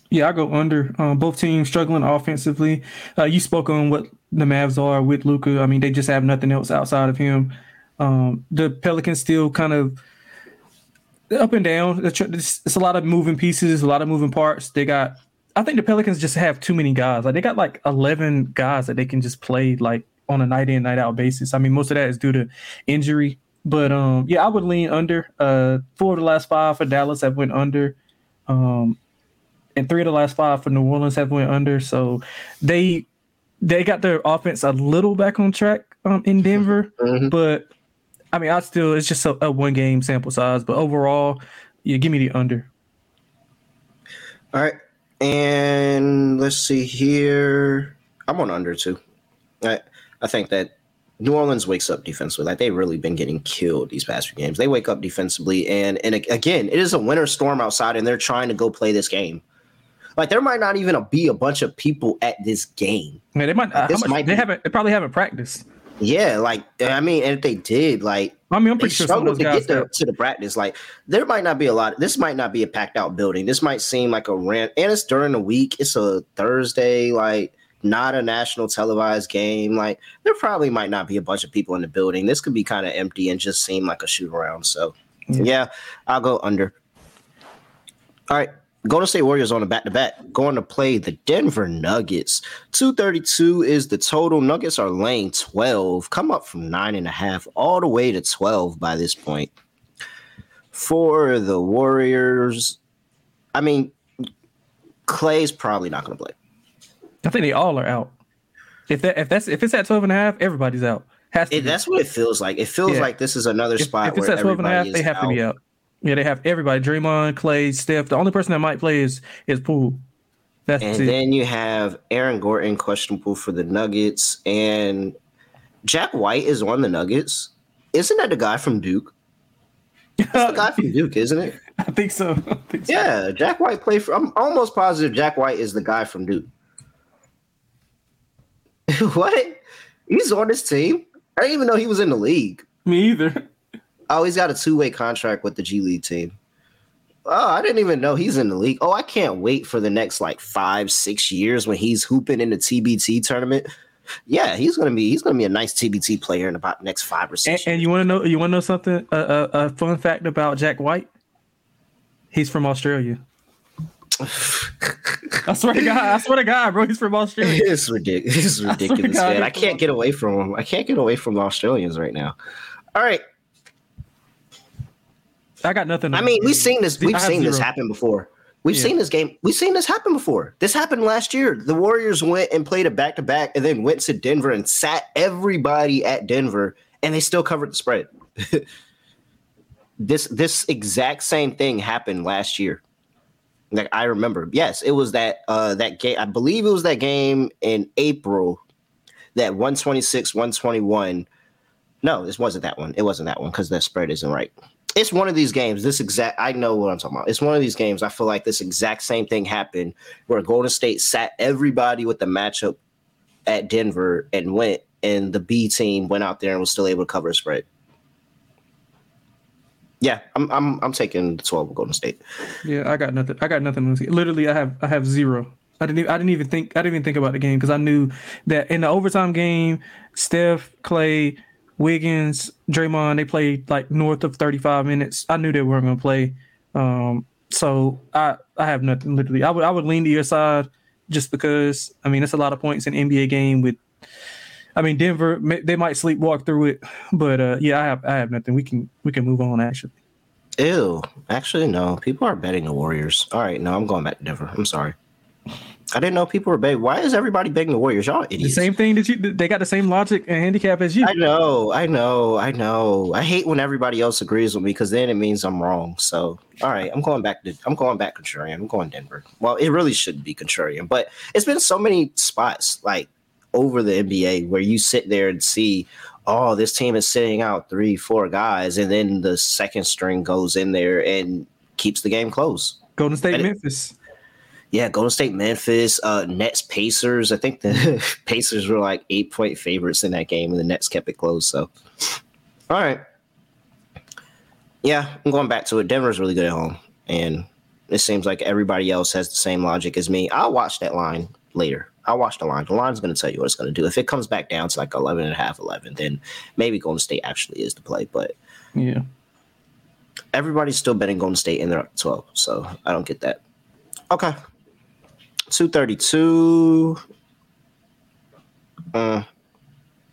Yeah, I go under. Um, both teams struggling offensively. Uh, you spoke on what the Mavs are with Luka. I mean, they just have nothing else outside of him. Um, the Pelicans still kind of up and down. It's, it's a lot of moving pieces, a lot of moving parts. They got. I think the Pelicans just have too many guys. Like they got like eleven guys that they can just play like on a night in night out basis. I mean, most of that is due to injury. But um, yeah, I would lean under. Uh, four of the last five for Dallas have went under. Um, and three of the last five for New Orleans have went under. So they they got their offense a little back on track um, in <laughs> Denver, mm-hmm. but I mean, I still it's just a, a one game sample size, but overall, yeah, give me the under. All right, and let's see here. I'm on under too. I I think that New Orleans wakes up defensively. Like they've really been getting killed these past few games. They wake up defensively, and and again, it is a winter storm outside, and they're trying to go play this game. Like there might not even be a bunch of people at this game. Yeah, they might. Uh, much, might they be, haven't. They probably haven't practiced. Yeah, like I mean, and if they did, like I mean, I'm pretty sure struggled to get there to the practice. Like there might not be a lot. This might not be a packed out building. This might seem like a rent, and it's during the week. It's a Thursday. Like not a national televised game. Like there probably might not be a bunch of people in the building. This could be kind of empty and just seem like a shoot around. So yeah. yeah, I'll go under. All right. Golden State Warriors on a back to back, going to play the Denver Nuggets. 232 is the total. Nuggets are laying 12, come up from nine and a half all the way to 12 by this point. For the Warriors, I mean, Klay's probably not going to play. I think they all are out. If that if that's if it's at 12 and a half, everybody's out. Has to it, that's what it feels like. It feels yeah. like this is another if, spot if it's at 12 and a half, they have out. to be out. Yeah, they have everybody. Draymond, Klay, Steph. The only person that might play is is Poole. That's and it. then you have Aaron Gordon questionable for the Nuggets, and Jack White is on the Nuggets. Isn't that the guy from Duke? That's the <laughs> guy from Duke, isn't it? I think so. <laughs> I think so. Yeah, Jack White played for. I'm almost positive Jack White is the guy from Duke. <laughs> what? He's on this team. I didn't even know he was in the league. Me either. Oh, he's got a two way contract with the G League team. Oh, I didn't even know he's in the league. Oh, I can't wait for the next like five, six years when he's hooping in the TBT tournament. Yeah, he's gonna be he's gonna be a nice TBT player in about next five or six. And, and you want to know you want to know something? A, a, a fun fact about Jack White. He's from Australia. <laughs> I swear to God, I swear to God, bro, he's from Australia. It's <laughs> ridiculous. It's ridiculous, I man. I can't get away from him. I can't get away from the Australians right now. All right, I got nothing. I mean, we've seen this. We've seen zero. this happen before. We've yeah. seen this game. We've seen this happen before. This happened last year. The Warriors went and played a back to back, and then went to Denver and sat everybody at Denver, and they still covered the spread. <laughs> this this exact same thing happened last year. Like I remember, yes, it was that uh that game. I believe it was that game in April, that one twenty six, one twenty one. No, this wasn't that one. It wasn't that one because the spread isn't right it's one of these games. This exact, I know what I'm talking about. It's one of these games. I feel like this exact same thing happened where Golden State sat everybody with the matchup at Denver and went, and the B team went out there and was still able to cover a spread. Yeah, I'm I'm I'm taking the 12 of Golden State. Yeah, I got nothing. I got nothing. Literally, I have I have zero. I didn't. Even, I didn't even think. I didn't even think about the game because I knew that in the overtime game, Steph, Klay, Wiggins, Draymond, they played like north of 35 minutes. I knew they weren't going to play. Um, so I, I have nothing literally. I would I would lean to your side just because I mean it's a lot of points in NBA game with I mean Denver they might sleepwalk through it, but uh, yeah, I have I have nothing. We can we can move on actually. Ew. Actually no. People are betting the Warriors. All right, no, I'm going back to Denver. I'm sorry. I didn't know people were begging. Why is everybody begging the Warriors? Y'all idiots. The same thing that you they got the same logic and handicap as you. I know, I know, I know. I hate when everybody else agrees with me because then it means I'm wrong. So all right, I'm going back to I'm going back contrarian. I'm going Denver. Well, it really shouldn't be contrarian, but it's been so many spots like over the NBA where you sit there and see, oh, this team is sitting out three, four guys, and then the second string goes in there and keeps the game close. Golden State, Memphis. It, yeah, Golden State, Memphis, uh, Nets, Pacers. I think the <laughs> Pacers were like eight point favorites in that game, and the Nets kept it close. So, all right. Yeah, I'm going back to it. Denver's really good at home, and it seems like everybody else has the same logic as me. I'll watch that line later. I'll watch the line. The line's going to tell you what it's going to do. If it comes back down to like 11 and a half, 11, then maybe Golden State actually is the play. But yeah, everybody's still betting Golden State in their 12. So I don't get that. Okay. 232. Uh,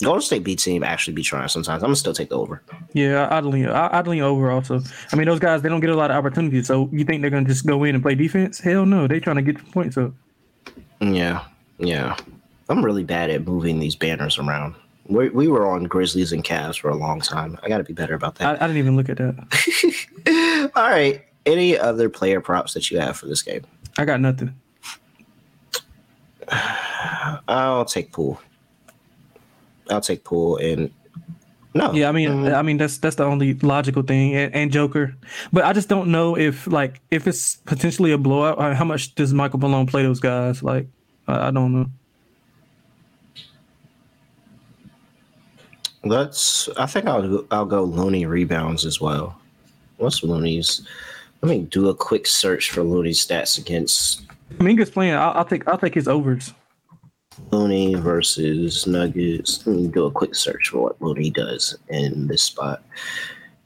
Golden State B team actually be trying sometimes. I'm gonna still take the over. Yeah, I'd lean. I'd lean over also. I mean, those guys they don't get a lot of opportunities. So you think they're gonna just go in and play defense? Hell no, they trying to get the points up. Yeah, yeah. I'm really bad at moving these banners around. We, we were on Grizzlies and Cavs for a long time. I got to be better about that. I, I didn't even look at that. <laughs> All right. Any other player props that you have for this game? I got nothing. I'll take Poole. I'll take Poole and no. Yeah, I mean, mm-hmm. I mean that's that's the only logical thing, and, and, Joker. But I just don't know if like if it's potentially a blowout. How much does Michael Malone play those guys? Like, I, I don't know. Let's. I think I'll I'll go Looney rebounds as well. What's Looney's? Let me do a quick search for Looney's stats against Minga's playing. I'll, I'll, take I'll take his overs. Looney versus Nuggets. Let me do a quick search for what Looney does in this spot.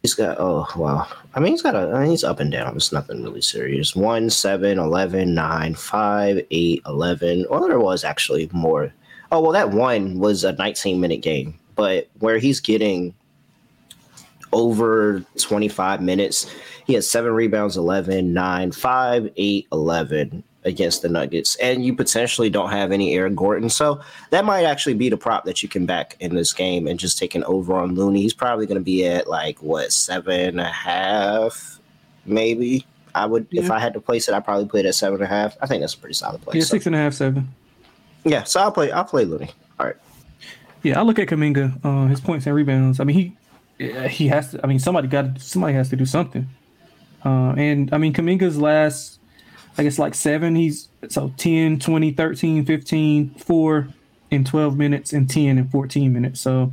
He's got oh wow. I mean he's got a I mean, he's up and down. It's nothing really serious. 1, 7, 11, 9, 5, 8, 11. Well there was actually more. Oh well that one was a 19 minute game. But where he's getting over 25 minutes, he has seven rebounds, 11, 9, 5, 8, 11 against the Nuggets, and you potentially don't have any Eric Gordon. So that might actually be the prop that you can back in this game and just take an over on Looney. He's probably going to be at like what seven and a half, maybe. I would yeah. if I had to place it, I probably play it at seven and a half. I think that's a pretty solid place. Yeah, so. six and a half, seven. Yeah, so I'll play. I'll play Looney. All right. Yeah, I look at Kuminga. Uh, his points and rebounds. I mean, he he has to. I mean, somebody got somebody has to do something. Uh, and I mean, Kuminga's last I guess like seven. He's so 10, 20, 13, 15, 4 in 12 minutes, and 10 in 14 minutes. So,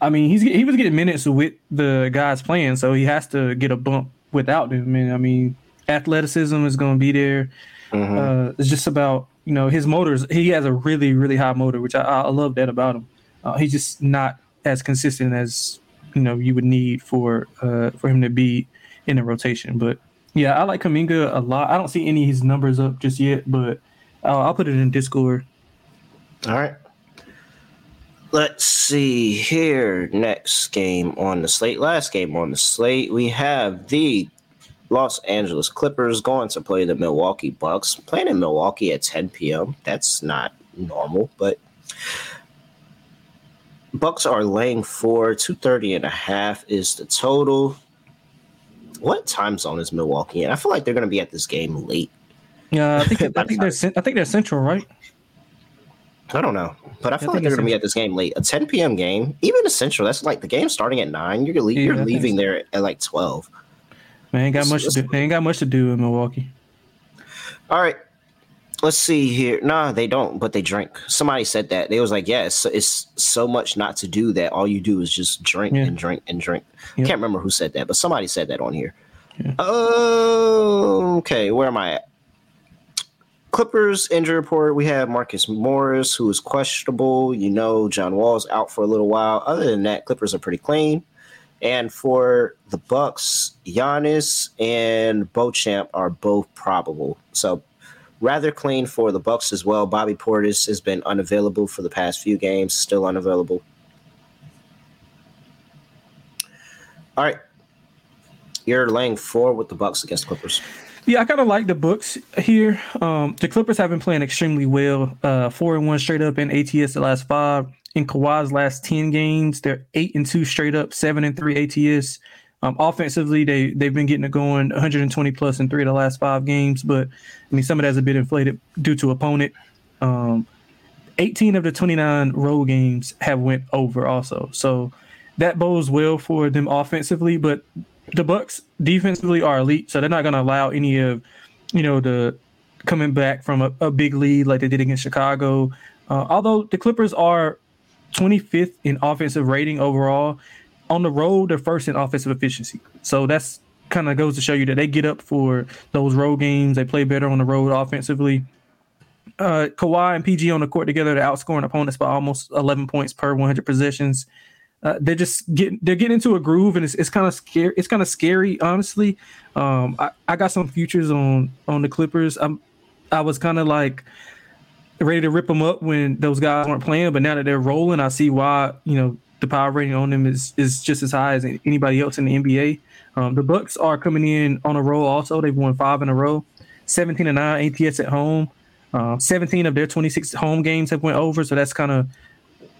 I mean, he's he was getting minutes with the guys playing, so he has to get a bump without them. And I mean, athleticism is going to be there. Mm-hmm. Uh, it's just about you know his motors. He has a really really high motor, which I, I love that about him. Uh, he's just not as consistent as you know you would need for uh, for him to be in the rotation. But yeah, I like Kuminga a lot. I don't see any of his numbers up just yet, but I'll, I'll put it in Discord. All right. Let's see here. Next game on the slate. Last game on the slate. We have the Los Angeles Clippers going to play the Milwaukee Bucks. Playing in Milwaukee at 10 p.m. That's not normal, but Bucks are laying four. 230 and a half is the total what time zone is Milwaukee in? I feel like they're going to be at this game late. Yeah, I think <laughs> I think they're I think they're central, right? I don't know, but I feel I like they're going to be at this game late. A 10 p.m. game, even essential. That's like the game starting at nine. You're le- yeah, you're leaving so. there at like 12. Man, ain't got much to do. Ain't got much to do in Milwaukee. All right, let's see here. Nah, they don't, but they drink. Somebody said that. They was like, yeah, it's, it's so much not to do that all you do is just drink yeah. and drink and drink. Yep. Can't remember who said that, but somebody said that on here. Yeah. Oh, okay. Where am I at? Clippers injury report. We have Marcus Morris, who is questionable. You know, John Wall's out for a little while. Other than that, Clippers are pretty clean. And for the Bucks, Giannis and Beauchamp are both probable. So rather clean for the Bucks as well. Bobby Portis has been unavailable for the past few games, still unavailable. All right. You're laying four with the Bucks against Clippers. Yeah, I kind of like the Bucks here. Um, the Clippers have been playing extremely well. Uh, four and one straight up in ATS the last five. In Kawhi's last ten games, they're eight and two straight up, seven and three ATS. Um, offensively, they they've been getting it going 120 plus in three of the last five games, but I mean some of that's a bit inflated due to opponent. Um, 18 of the 29 road games have went over also, so that bodes well for them offensively. But the Bucks defensively are elite, so they're not going to allow any of you know the coming back from a, a big lead like they did against Chicago. Uh, although the Clippers are 25th in offensive rating overall, on the road, they're first in offensive efficiency. So that's kind of goes to show you that they get up for those road games. They play better on the road offensively. Uh, Kawhi and PG on the court together, they're outscoring opponents by almost 11 points per 100 possessions. Uh, they're just getting they're getting into a groove, and it's, it's kind of scary. It's kind of scary, honestly. Um, I, I got some futures on on the Clippers. I'm I was kind of like ready to rip them up when those guys weren't playing, but now that they're rolling, I see why you know the power rating on them is is just as high as anybody else in the NBA. Um, the Bucks are coming in on a roll. Also, they've won five in a row, seventeen and nine ATS at home. Uh, seventeen of their twenty six home games have went over, so that's kind of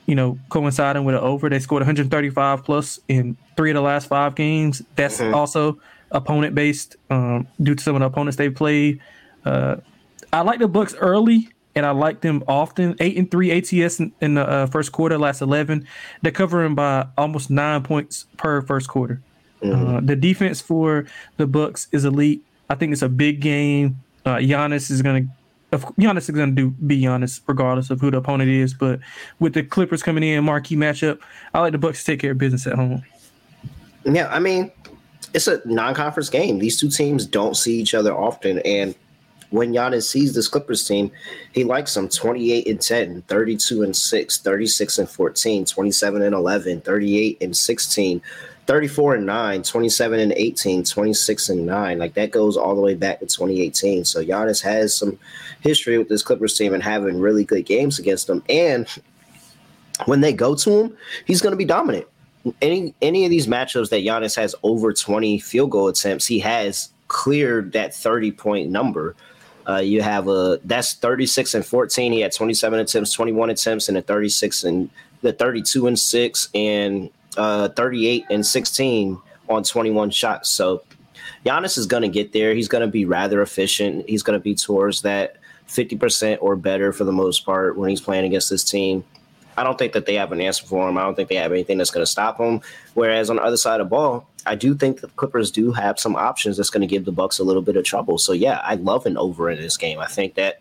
you know coinciding with an over. They scored one hundred thirty five plus in three of the last five games. That's mm-hmm. also opponent based um, due to some of the opponents they played. Uh, I like the Bucks early and I like them often. Eight and three ATS in, in the uh, first quarter, last eleven. They're covering by almost nine points per first quarter. Mm-hmm. Uh, the defense for the Bucks is elite. I think it's a big game. Uh, Giannis is going to, Giannis is going to do be Giannis regardless of who the opponent is. But with the Clippers coming in, marquee matchup, I like the Bucks to take care of business at home. Yeah, I mean, it's a non-conference game. These two teams don't see each other often, and when Giannis sees this Clippers team, he likes them 28 and 10, 32 and 6, 36 and 14, 27 and 11, 38 and 16, 34 and 9, 27 and 18, 26 and 9. Like that goes all the way back to 2018. So Giannis has some history with this Clippers team and having really good games against them. And when they go to him, he's going to be dominant. Any any of these matchups that Giannis has over 20 field goal attempts, he has cleared that 30 point number. Uh, you have a that's 36 and 14. He had 27 attempts, 21 attempts, and a 36 and the 32 and 6 and uh, 38 and 16 on 21 shots. So Giannis is going to get there. He's going to be rather efficient. He's going to be towards that 50% or better for the most part when he's playing against this team. I don't think that they have an answer for him. I don't think they have anything that's going to stop him. Whereas on the other side of the ball, I do think the Clippers do have some options that's going to give the Bucks a little bit of trouble. So yeah, I love an over in this game. I think that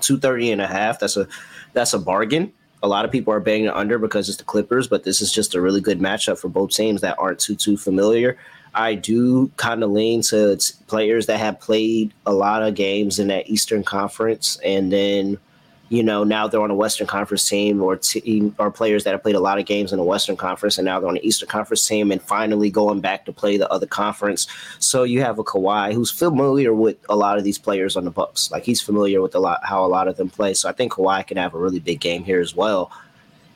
230 and a half, that's a that's a bargain. A lot of people are betting under because it's the Clippers, but this is just a really good matchup for both teams that aren't too too familiar. I do kind of lean to players that have played a lot of games in that Eastern Conference, and then you know now they're on a Western Conference team, or team or players that have played a lot of games in the Western Conference, and now they're on the Eastern Conference team, and finally going back to play the other conference. So you have a Kawhi who's familiar with a lot of these players on the Bucks, like he's familiar with a lot how a lot of them play. So I think Kawhi can have a really big game here as well.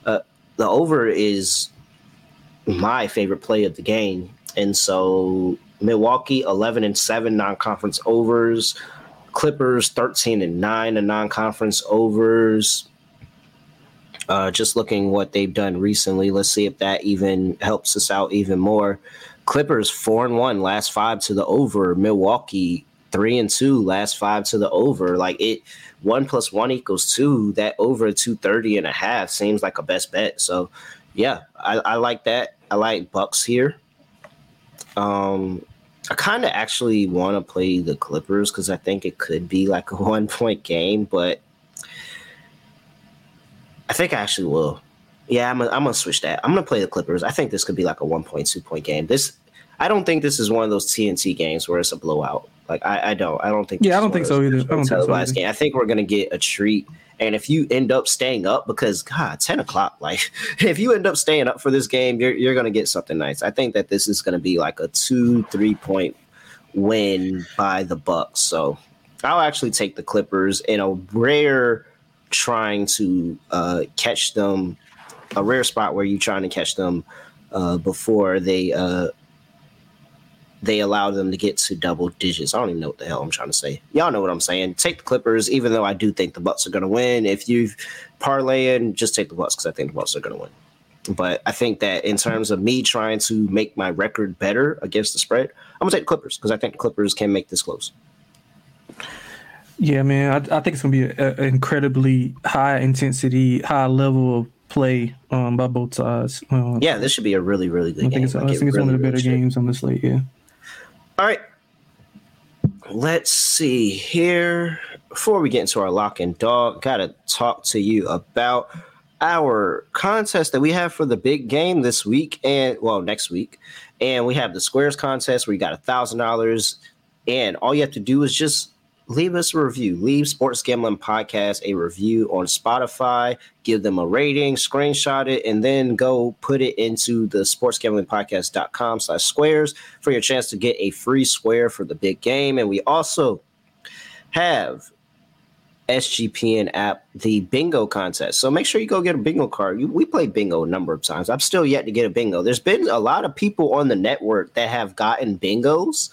Uh, the over is my favorite play of the game and so Milwaukee 11 and 7 non-conference overs, Clippers 13 and 9 in non-conference overs. Uh, just looking what they've done recently, let's see if that even helps us out even more. Clippers 4 and 1 last 5 to the over, Milwaukee 3 and 2 last 5 to the over. Like it 1 plus 1 equals 2, that over 230 and a half seems like a best bet. So, yeah, I, I like that. I like Bucks here. Um, I kind of actually want to play the Clippers because I think it could be like a <laughs> one point game, but I think I actually will. Yeah, I'm, I'm gonna switch that. I'm gonna play the Clippers. I think this could be like a one point, two point game. This, I don't think this is one of those TNT games where it's a blowout. Like I, I don't, I don't think. Yeah, I don't think so either. I don't think so either. Game. I think we're gonna get a treat and if you end up staying up, because God, 10 o'clock, <laughs> like if you end up staying up for this game, you're, you're going to get something nice. I think that this is going to be like a two, three point win by the Bucks. So I'll actually take the Clippers in a rare trying to uh, catch them, a rare spot where you're trying to catch them uh, before they uh, they allow them to get to double digits. I don't even know what the hell I'm trying to say. Y'all know what I'm saying. Take the Clippers, even though I do think the Bucks are going to win. If you parlay in, just take the Bucks because I think the Bucks are going to win. But I think that in terms of me trying to make my record better against the spread, I'm gonna take the Clippers because I think the Clippers can make this close. Yeah, man, I, I think it's gonna be an incredibly high intensity, high level of play um, by both sides. Um, yeah, this should be a really, really good I think game. It's, I, I think it's really, one of the better games on the slate. Yeah. All right. Let's see here. Before we get into our lock and dog, gotta talk to you about our contest that we have for the big game this week and well next week. And we have the squares contest where you got a thousand dollars. And all you have to do is just leave us a review. Leave Sports Gambling Podcast a review on Spotify. Give them a rating, screenshot it, and then go put it into the sportsgamblingpodcast.com slash squares for your chance to get a free square for the big game. And we also have SGPN app, the bingo contest. So make sure you go get a bingo card. we play bingo a number of times. I'm still yet to get a bingo. There's been a lot of people on the network that have gotten bingos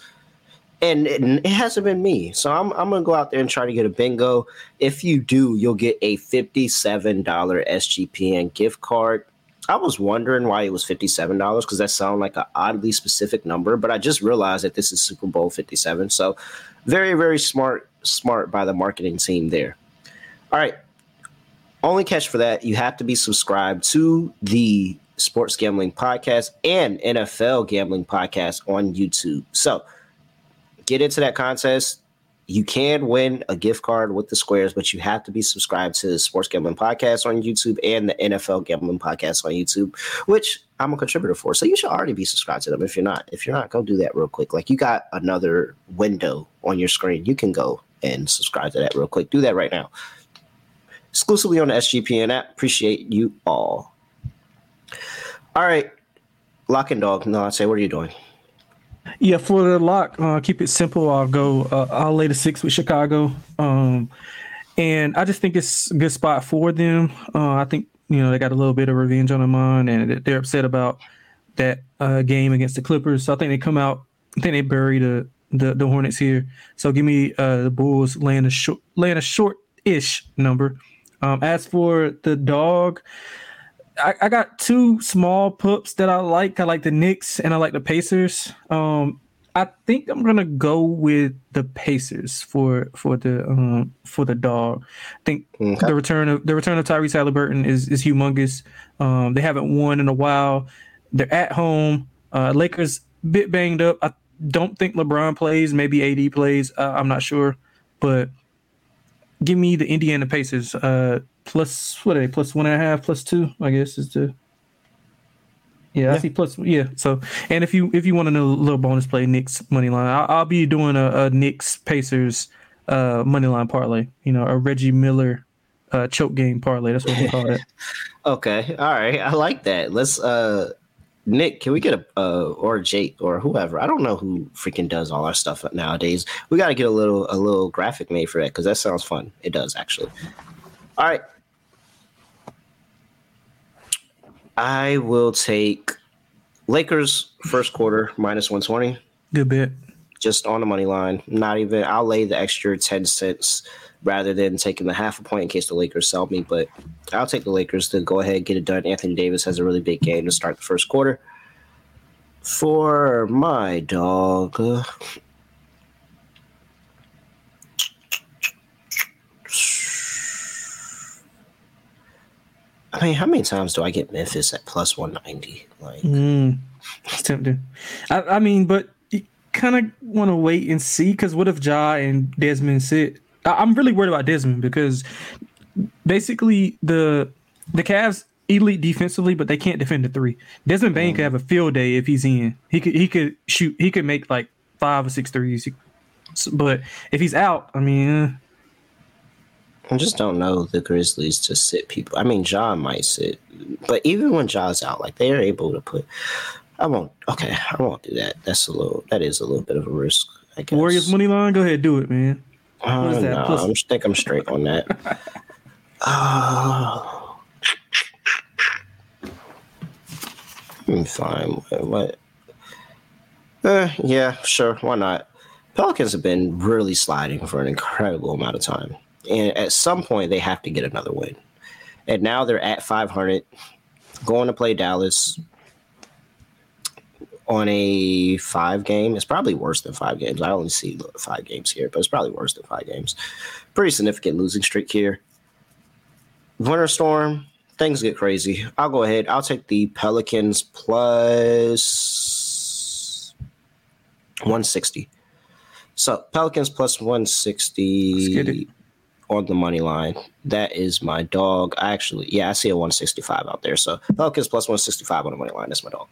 and it, it, hasn't been me. So I'm I'm gonna go out there and try to get a bingo. If you do, you'll get a fifty-seven dollar SGPN gift card. I was wondering why it was fifty-seven dollars because that sounded like an oddly specific number, but I just realized that this is Super Bowl fifty-seven. So very very smart smart by the marketing team there. All right. Only catch for that, you have to be subscribed to the Sports Gambling Podcast and NFL Gambling Podcast on YouTube. So get into that contest. You can win a gift card with the squares, but you have to be subscribed to the Sports Gambling Podcast on YouTube and the NFL Gambling Podcast on YouTube, which I'm a contributor for. So you should already be subscribed to them. If you're not, if you're not, go do that real quick. Like you got another window on your screen. You can go and subscribe to that real quick. Do that right now. Exclusively on the SGPN app. Appreciate you all. All right. Lock and dog. No, I say, what are you doing? Yeah, for the lock, uh, keep it simple. I'll go. Uh, I'll lay the six with Chicago, um, and I just think it's a good spot for them. Uh, I think you know they got a little bit of revenge on their mind, and they're upset about that uh, game against the Clippers. So I think they come out. I think they bury the the, the Hornets here. So give me uh, the Bulls laying a short laying a short ish number. Um, as for the dog, I, I, got two small pups that I like. I like the Knicks and I like the Pacers. Um, I think I'm gonna go with the Pacers for for the um, for the dog. I think okay. the return of the return of Tyrese Haliburton is is humongous. Um, they haven't won in a while. They're at home. Uh, Lakers bit banged up. I don't think LeBron plays. Maybe AD plays. Uh, I'm not sure, but give me the Indiana Pacers. Uh, plus what are they? Plus one and a half, plus two. I guess is the. Yeah, yeah. I see plus. Yeah, so and if you if you want to know a little bonus play, Knicks money line, I'll, I'll be doing a, a Knicks Pacers uh money line parlay. You know, a Reggie Miller uh choke game parlay. That's what we call it. <laughs> okay, all right, I like that. Let's uh Nick, can we get a uh, or Jake or whoever? I don't know who freaking does all our stuff nowadays. We got to get a little a little graphic made for that because that sounds fun. It does actually. All right, I will take Lakers first quarter minus one twenty. Good bit. Just on the money line. Not even. I'll lay the extra ten cents rather than taking the half a point in case the Lakers sell me. But I'll take the Lakers to go ahead and get it done. Anthony Davis has a really big game to start the first quarter. For my dog. I mean, how many times do I get Memphis at plus 190? Like, mm, it's tempting. I, I mean, but you kind of want to wait and see because what if Ja and Desmond sit? I'm really worried about Desmond because basically the the Cavs elite defensively, but they can't defend the three. Desmond Bane mm. could have a field day if he's in. He could he could shoot. He could make like five or six threes. But if he's out, I mean, uh, I just don't know the Grizzlies to sit people. I mean, Ja might sit, but even when Ja's out, like they are able to put. I won't. Okay, I won't do that. That's a little. That is a little bit of a risk. I guess. Warriors money line. Go ahead, do it, man. Uh, what is that? No, Plus- I think I'm straight on that. oh. <laughs> I'm fine. What? Uh, yeah, sure. Why not? Pelicans have been really sliding for an incredible amount of time. And at some point, they have to get another win. And now they're at 500, going to play Dallas on a five game. It's probably worse than five games. I only see five games here, but it's probably worse than five games. Pretty significant losing streak here. Winter Storm, things get crazy. I'll go ahead. I'll take the Pelicans plus 160. So Pelicans plus 160 on the money line. That is my dog. I actually, yeah, I see a 165 out there. So Pelicans plus 165 on the money line. That's my dog.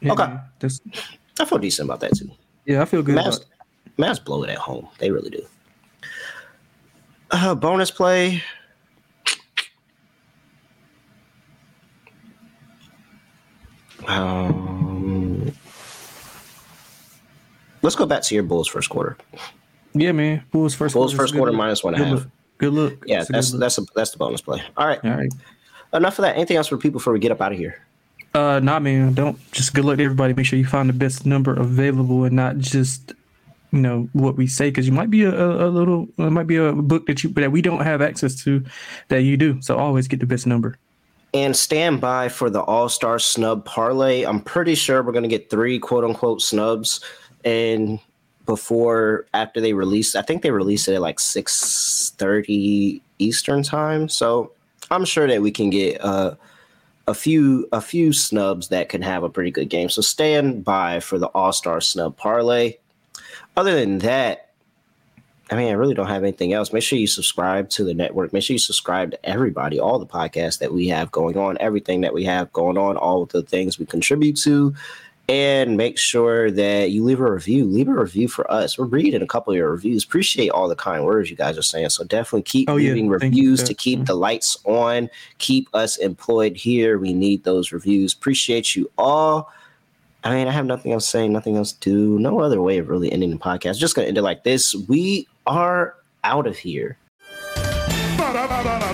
Yeah, okay. That's... I feel decent about that too. Yeah, I feel good. Mavs, Mavs blow it at home. They really do. Uh, bonus play. Um, let's go back to your Bulls first quarter. Yeah, man. Bulls first. Bulls first quarter minus one and a half. Good look. Yeah, that's that's, that's a that's the bonus play. All right. All right. Enough of that. Anything else for people before we get up out of here? Uh, nah, man. Don't just good luck to everybody. Make sure you find the best number available and not just you know what we say because you might be a, a, little it might be a book that you that we don't have access to that you do. So always get the best number. And stand by for the All Star Snub Parlay. I'm pretty sure we're gonna get three quote unquote snubs and before after they release i think they released it at like 6 30 eastern time. So i'm sure that we can get uh, a few a few snubs that can have a pretty good game. So stand by for the all-star snub parlay. Other than that i mean i really don't have anything else. Make sure you subscribe to the network. Make sure you subscribe to everybody all the podcasts that we have going on everything that we have going on all the things we contribute to and make sure that you leave a review. Leave a review for us. We're reading a couple of your reviews. Appreciate all the kind words you guys are saying. So definitely keep oh, leaving yeah. reviews to keep the lights on, keep us employed here. We need those reviews. Appreciate you all. I mean, I have nothing else to say, nothing else to do. No other way of really ending the podcast. Just gonna end it like this. We are out of here. Basketball,